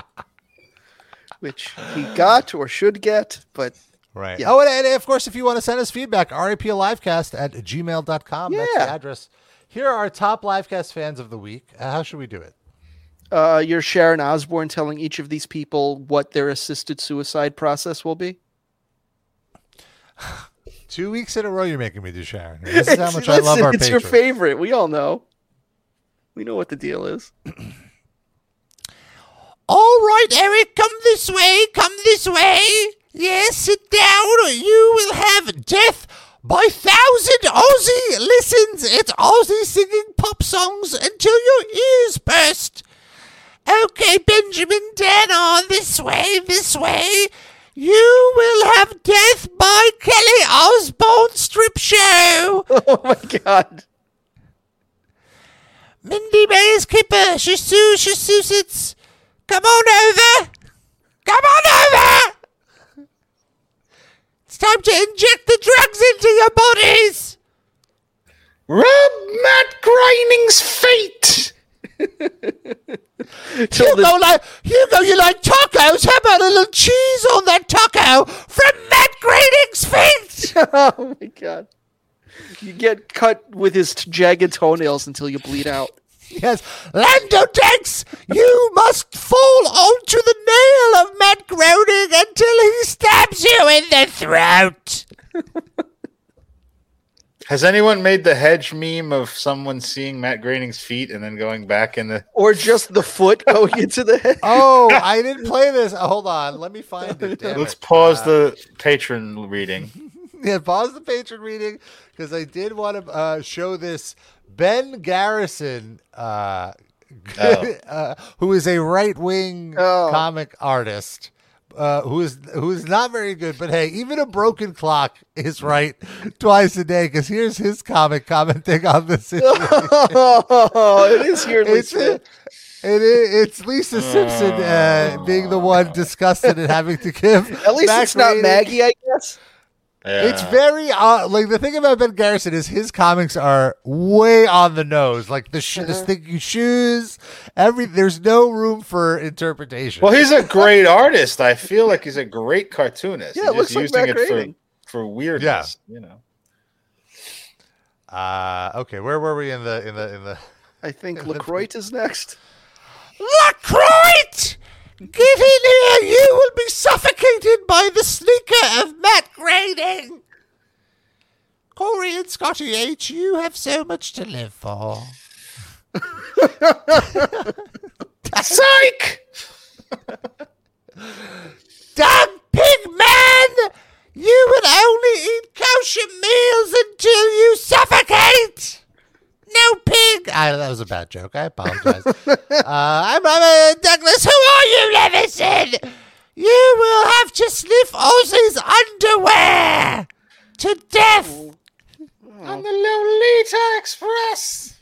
which he got or should get, but Right. Yeah. Oh, and, and of course, if you want to send us feedback, RAPLivecast at gmail.com. That's the Yeah. address. Here are our top Livecast fans of the week. Uh, how should we do it? uh, you're Sharon Osbourne telling each of these people what their assisted suicide process will be. Two weeks in a row, you're making me do Sharon. This is how much I love Listen, our It's your favorite. We all know. We know what the deal is. All right, Eric, come this way, come this way. Yes, sit down, or you will have death by thousand Ozzy listens. It's Ozzy singing pop songs until your ears burst. Okay, Benjamin Danner, oh, this way, this way. You will have death by Kelly Osbourne strip show. Oh my god. Mindy Mays Kipper, Shasu Shasusits. Come on over. Come on over. It's time to inject the drugs into your bodies. Rub Matt Groening's feet. Hugo, like, Hugo, you like tacos? How about a little cheese on that taco from Matt Groening's feet? oh my god. You get cut with his jagged toenails until you bleed out. Yes, Lando Dex, you must fall onto the nail of Matt Groening until he stabs you in the throat. Has anyone made the hedge meme of someone seeing Matt Groening's feet and then going back in the? Or just the foot going into the head. Oh, I didn't play this. Oh, hold on. Let me find it. Damn Let's it. pause Uh, the patron reading. yeah, pause the patron reading because I did want to uh, show this Ben Garrison, uh, Oh. uh, who is a right wing Oh. comic artist. Uh, who is who is not very good, but hey, even a broken clock is right twice a day. Because here's his comic commenting on this. oh, it is here, it's Lisa. it, is, it's Lisa Simpson uh, being the one disgusted and having to give. At least it's not Maggie, I guess. It's very uh, like the thing about Ben Garrison is his comics are way on the nose. Like the sh- the Uh-huh. sticky shoes, every there's no room for interpretation. Well, he's a great artist. I feel like he's a great cartoonist. Yeah, He's it looks just like using Matt it for for weirdness. You know. uh, okay, where were we in the in the in the? I think LaCroix is next. LaCroix! Get in here! You will be suffocated by the sneaker of Matt Groening. Corey and Scotty H, you have so much to live for. Psych! Doug Pigman! You will only eat kosher meals until you suffocate! No pig! Ah, that was a bad joke. I apologize. uh, I'm, I'm Douglas. Who are you, Levison? You will have to sniff Ozzy's underwear to death. On the Lolita Express.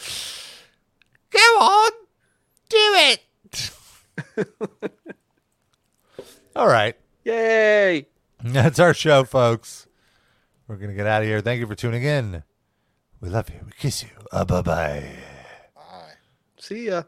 Go on, do it. All right, Yay! that's our show, folks. We're gonna get out of here. Thank you for tuning in. We love you. We kiss you. Uh, bye bye. See ya.